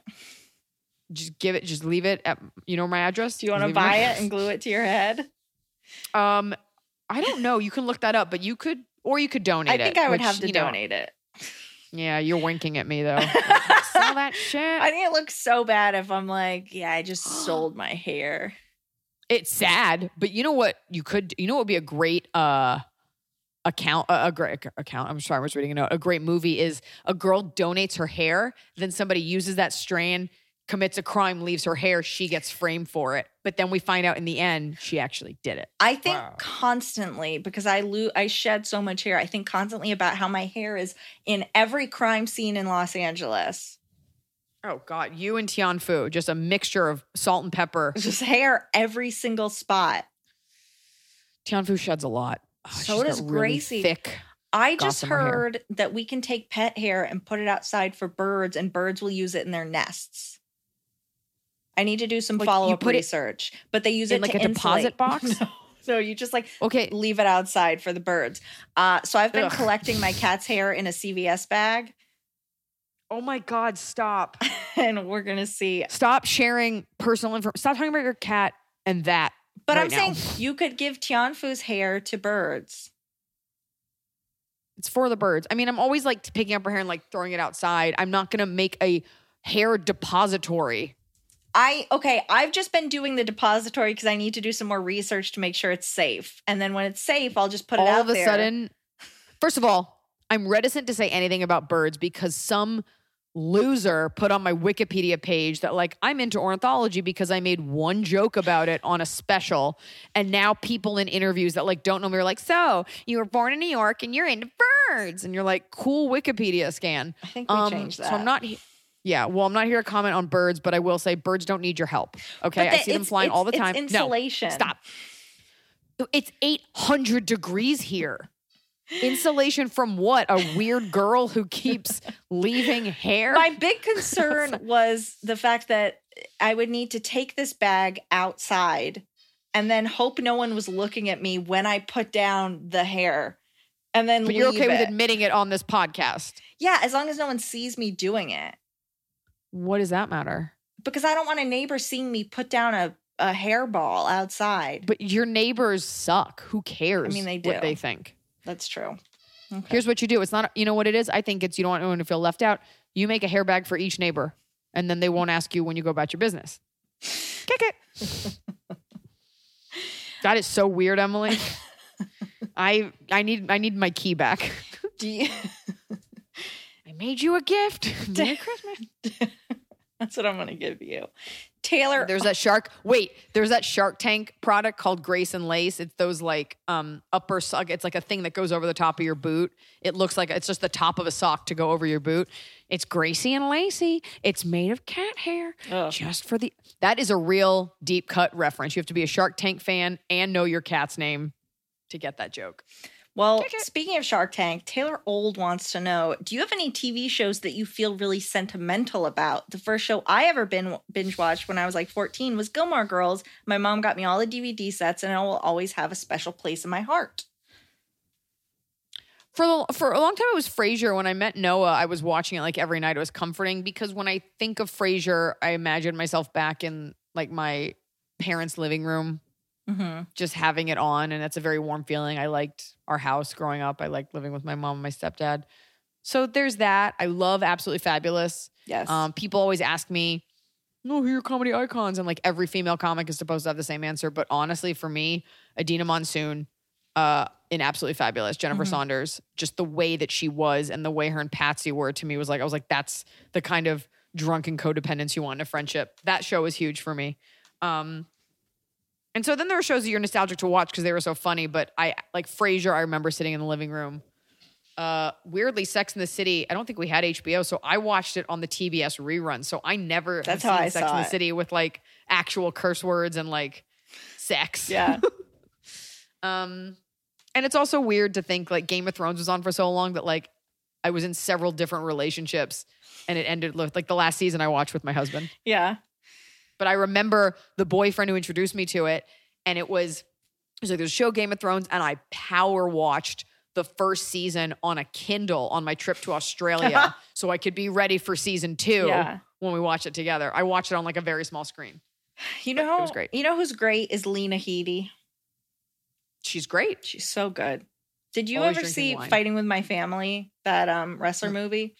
Just give it. Just leave it at you know my address. Do you want to buy it and glue it to your head? Um, I don't know. You can look that up, but you could, or you could donate I it. think I would which, have to you know, donate it. Yeah, you're winking at me though. Sell that shit. I think it looks so bad if I'm like, yeah, I just sold my hair. it's sad, but you know what? You could. You know what would be a great uh account. Uh, a great account. I'm sorry, I was reading a note. A great movie is a girl donates her hair, then somebody uses that strand, commits a crime, leaves her hair. She gets framed for it, but then we find out in the end she actually did it. I think Wow. constantly because I lo- I shed so much hair. I think constantly about how my hair is in every crime scene in Los Angeles. Oh God, you and Tianfu, just a mixture of salt and pepper. It's just hair every single spot. Tianfu sheds a lot. Oh, So does really Gracie. Thick. I just Gossamer hair. heard that we can take pet hair and put it outside for birds, and birds will use it in their nests. I need to do some Like, follow up research, but they use in it like a deposit box? No, no, you just like Okay, leave it outside for the birds. Uh, so I've been Ugh. collecting my cat's hair in a CVS bag, Oh my God, stop. and we're gonna see. Stop sharing personal information. Stop talking about your cat and that. But right I'm now. saying you could give Tianfu's hair to birds. It's for the birds. I mean, I'm always like picking up her hair and like throwing it outside. I'm not going to make a hair depository. I okay, I've just been doing the depository because I need to do some more research to make sure it's safe. And then when it's safe, I'll just put it out. all of a there. sudden, first of all, I'm reticent to say anything about birds because some loser put on my Wikipedia page that like I'm into ornithology because I made one joke about it on a special and now people in interviews that like don't know me are like so you were born in New York and you're into birds and you're like cool Wikipedia scan I think we um changed that. so I'm not he- yeah well I'm not here to comment on birds but I will say birds don't need your help okay But I see them flying all the time It's no. Stop. It's 800 degrees here. Insulation from what? A weird girl who keeps leaving hair? My big concern was the fact that I would need to take this bag outside and then hope no one was looking at me when I put down the hair. And then but you're okay with admitting it on this podcast. Yeah, as long as no one sees me doing it. What does that matter? Because I don't want a neighbor seeing me put down a, a hairball outside. But your neighbors suck. Who cares? I mean, they what they think. That's true. Okay. Here's what you do. It's not. You know what it is. I think it's you don't want anyone to feel left out. You make a hair bag for each neighbor, and then they won't ask you when you go about your business. Kick it. that is so weird, Emily. I I need I need my key back. Do you, I made you a gift. Merry Christmas. That's what I'm going to give you. Taylor. There's that shark. Wait, there's that Shark Tank product called Grace and Lace. It's those like um upper sock. It's like a thing that goes over the top of your boot. It looks like it's just the top of a sock to go over your boot. It's Gracie and Lacy. It's made of cat hair. Ugh. Just for the that is a real deep cut reference. You have to be a Shark Tank fan and know your cat's name to get that joke. Well, speaking of Shark Tank, Taylor Old wants to know Do you have any TV shows that you feel really sentimental about? The first show I ever been binge watched when I was like 14 was Gilmore Girls. My mom got me all the DVD sets, and it will always have a special place in my heart. For the, for a long time, it was Frasier. When I met Noah, I was watching it like every night. It was comforting because when I think of Frasier, I imagine myself back in like my parents' living room, Mm-hmm. just having it on, and that's a very warm feeling. I liked our house growing up. I liked living with my mom and my stepdad. So there's that. I love Absolutely Fabulous. Yes. Um, people always ask me, "No, who are your comedy icons?" And like every female comic is supposed to have the same answer. But honestly, for me, Edina Monsoon, uh, in Absolutely Fabulous, Jennifer Mhm. Saunders, just the way that she was and the way her and Patsy were to me was like I was like, that's the kind of drunken codependence you want in a friendship. That show was huge for me. Um, and so then there were shows that you're nostalgic to watch because they were so funny. But I like Frasier. I remember sitting in the living room. Uh, weirdly, Sex in the City. I don't think we had HBO, so I watched it on the TBS rerun. So I never That's how I Sex saw in the it. City with like actual curse words and like sex. yeah. Um, and it's also weird to think like Game of Thrones was on for so long that like I was in several different relationships, and it ended with like the last season I watched with my husband. Yeah. But I remember the boyfriend who introduced me to it, and it was it was like there's a show Game of Thrones, and I power watched the first season on a Kindle on my trip to Australia, so I could be ready for season two Yeah. when we watch it together. I watched it on like a very small screen. You But know, it was great. You know who's great is Lena Headey. She's great. She's so good. Did you Always ever see wine. Fighting with My Family, that um wrestler movie?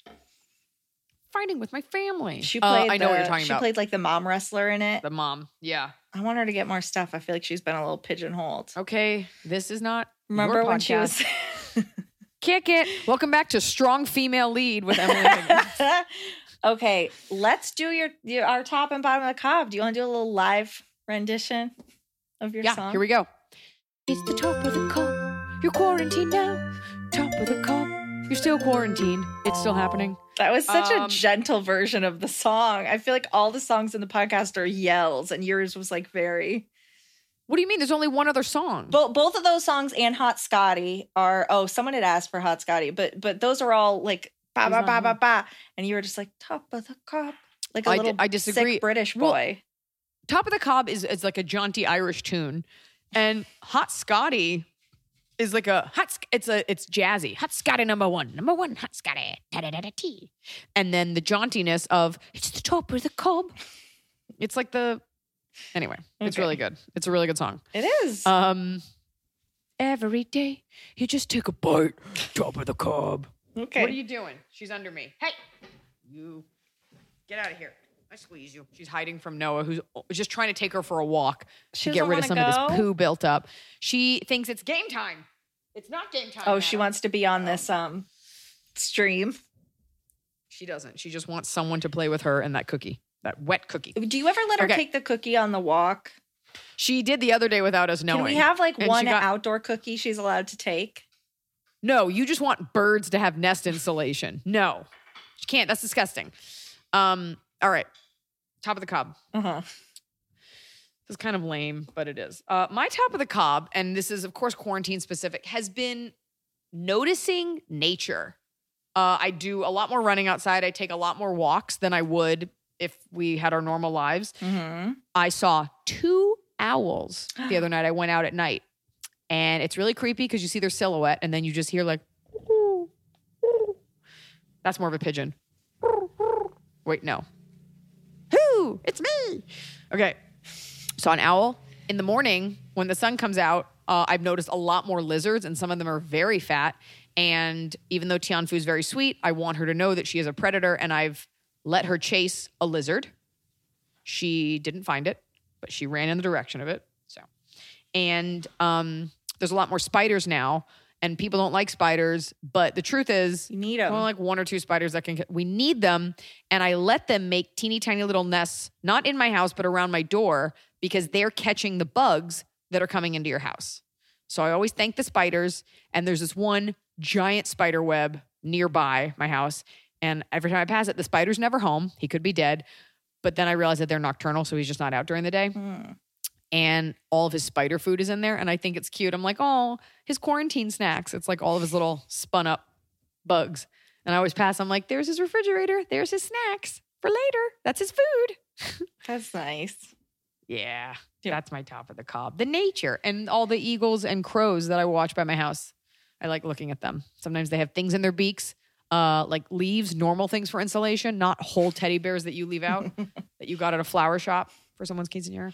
Fighting with my family. She Uh, played. I know what you're talking she about. played like the mom wrestler in it. the mom. Yeah. I want her to get more stuff. I feel like she's been a little pigeonholed. Okay, this is not. your Remember when she was? Kick it. Welcome back to Strong Female Lead with Emily. Okay, let's do your, your our top and bottom of the cob. Do you want to do a little live rendition of your yeah, song? here we go. It's the top of the cup. You're quarantined now. Top of the cup. You're still quarantined. It's still happening. That was such Um, a gentle version of the song. I feel like all the songs in the podcast are yells, and yours was like very. What do you mean? There's only one other song. Both both of those songs and Hot Scotty are. Oh, someone had asked for Hot Scotty, but but those are all like ba ba ba ba ba, and you were just like top of the cup, like a I little I disagree. sick British Well, boy. Top of the Cob is, is like a jaunty Irish tune, and Hot Scotty is like a hot. Sc- It's a it's jazzy. Hot Scotty number one, number one Hot Scotty. Da da da da tea. And then the jauntiness of it's the top of the cob. It's like the anyway. It's really good. It's a really good song. It is. Um, every day you just take a bite, top of the cob. okay. What are you doing? She's under me. Hey, you get out of here. I squeeze you. She's hiding from Noah, who's just trying to take her for a walk She to get doesn't rid of some wanna of this go? poo built up. She thinks it's game time. It's not game time. Oh, she wants to be on this um stream. She doesn't. She just wants someone to play with her and that cookie, that wet cookie. Do you ever let her Okay. take the cookie on the walk? She did the other day without us knowing. Can we have like And she one got- outdoor cookie she's allowed to take? No, you just want birds to have nest insulation. No, you can't. That's disgusting. Um. All right. Top of the cob. Uh huh. This is kind of lame, but it is. Uh, my top of the cob, and this is of course quarantine specific, has been noticing nature. Uh, I do a lot more running outside. I take a lot more walks than I would if we had our normal lives. Mm-hmm. I saw two owls the other night. I went out at night, and it's really creepy because you see their silhouette, and then you just hear like, that's more of a pigeon. Wait, no. It's me. Okay. Saw an owl in the morning when the sun comes out. Uh, I've noticed a lot more lizards, and some of them are very fat. And even though Tianfu is very sweet, I want her to know that she is a predator, and I've let her chase a lizard. She didn't find it, but she ran in the direction of it. So, and um, there's a lot more spiders now. And people don't like spiders. But the truth is, You need them. only like one or two spiders that can. We need them, and I let them make teeny tiny little nests, not in my house, but around my door, because they're catching the bugs that are coming into your house. So I always thank the spiders. And there's this one giant spider web nearby my house, and every time I pass it, the spider's never home. He could be dead, but then I realize that they're nocturnal, so he's just not out during the day Mm. And all of his spider food is in there. And I think it's cute. I'm like, oh, his quarantine snacks. It's like all of his little spun up bugs. And I always pass, I'm like, there's his refrigerator. There's his snacks for later. That's his food. That's nice. Yeah. Yeah. That's my top of the cob. The nature and all the eagles and crows that I watch by my house. I like looking at them. Sometimes they have things in their beaks, uh, like leaves, normal things for insulation, not whole teddy bears that you leave out that you got at a flower shop for someone's quinceanera.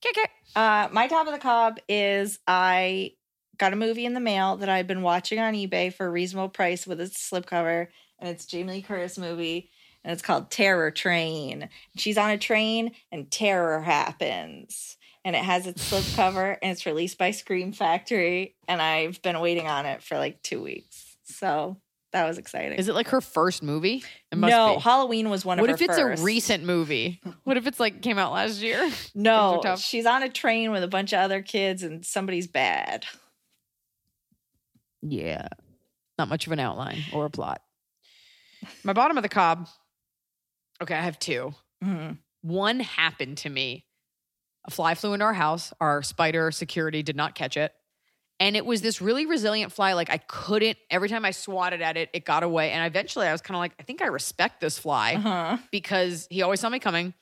Kick it. Uh, my top of the cob is I got a movie in the mail that I've been watching on eBay for a reasonable price with its slipcover, and it's Jamie Lee Curtis movie, and it's called Terror Train. She's on a train, and terror happens, and it has its slipcover, and it's released by Scream Factory, and I've been waiting on it for like two weeks, so that was exciting. Is it like her first movie? It must no, be. Halloween was one What of her. What if it's first. a recent movie? What if it's like came out last year? No, Those are tough. she's on a train with a bunch of other kids, and somebody's bad. Yeah. Not much of an outline or a plot. My bottom of the cob. Okay, I have two. Mhm. One happened to me. A fly flew into our house. Our spider security did not catch it. And it was this really resilient fly. Like I couldn't, every time I swatted at it, it got away. And eventually I was kind of like, I think I respect this fly Uh-huh. because he always saw me coming.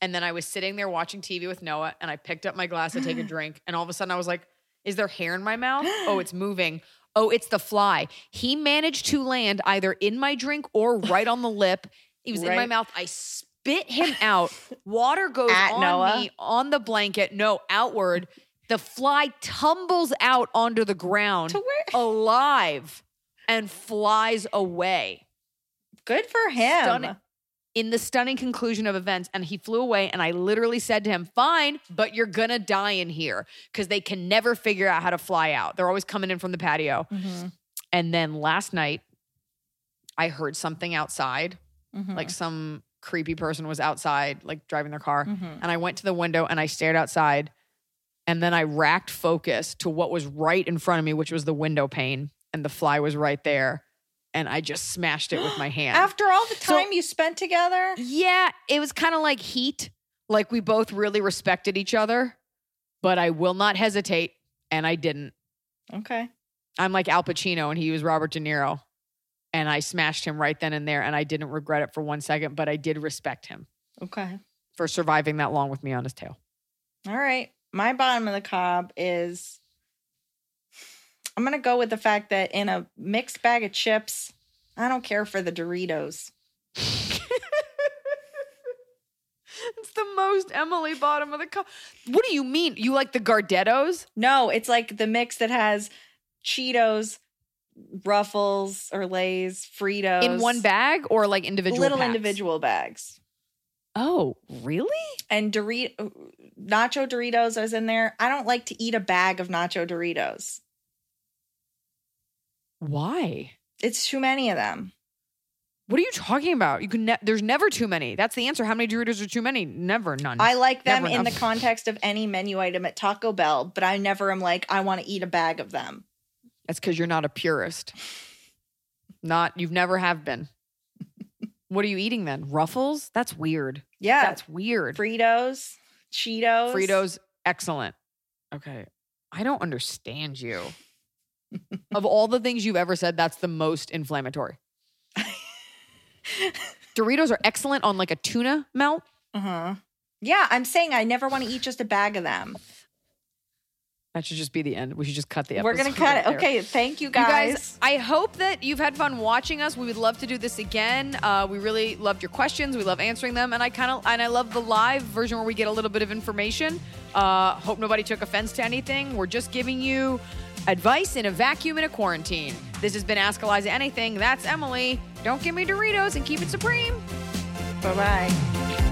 And then I was sitting there watching TV with Noah and I picked up my glass to take a drink. And all of a sudden I was like, is there hair in my mouth? Oh, it's moving. Oh, it's the fly. He managed to land either in my drink or right on the lip. He was in my mouth. I spit him out. Water goes At on Noah? me on the blanket. No, outward. The fly tumbles out onto the ground alive and flies away Good for him. Stunning. in the stunning conclusion of events and he flew away and i literally said to him fine but you're gonna die in here because they can never figure out how to fly out they're always coming in from the patio Mhm. and then last night i heard something outside Mhm. like some creepy person was outside like driving their car Mhm. and i went to the window and i stared outside and then i racked focus to what was right in front of me which was the window pane and the fly was right there and i just smashed it with my hand After all the So- time you spent together, yeah, it was kind of like heat. Like we both really respected each other, but I will not hesitate. And I didn't. okay. I'm like Al Pacino and he was Robert De Niro. And I smashed him right then and there. And I didn't regret it for one second, but I did respect him Okay. for surviving that long with me on his tail. All right. My bottom of the cob is I'm going to go with the fact that in a mixed bag of chips, I don't care for the Doritos. It's the most Emily bottom of the cup. What do you mean? You like the Gardettos? No, it's like the mix that has Cheetos, Ruffles, or Lay's, Fritos In one bag or like individual little packs? individual bags. Oh, really? And Dorito, nacho Doritos is in there. I don't like to eat a bag of nacho Doritos. Why? It's too many of them. What are you talking about? You can. Ne- there's never too many. That's the answer. How many Doritos are too many? Never, none. I like them Never in the context of any menu item at Taco Bell, but I never am like, I want to eat a bag of them. That's because you're not a purist. Not. You've never have been. what are you eating then? Ruffles? That's weird. Yeah. That's weird. Fritos, Cheetos. Fritos, excellent. Okay, I don't understand you. of all the things you've ever said, that's the most inflammatory. Doritos are excellent on like a tuna melt. Uh-huh. Yeah, I'm saying I never want to eat just a bag of them. That should just be the end. We should just cut the episode. We're going to cut right it. there. Okay, thank you You guys. guys, I hope that you've had fun watching us. We would love to do this again. Uh, we really loved your questions. We love answering them, and I kind of and I love the live version where we get a little bit of information. Uh, hope nobody took offense to anything. We're just giving you advice in a vacuum in a quarantine. This has been Ask Eliza Anything. That's Emily. Don't give me Doritos and keep it supreme. Bye-bye.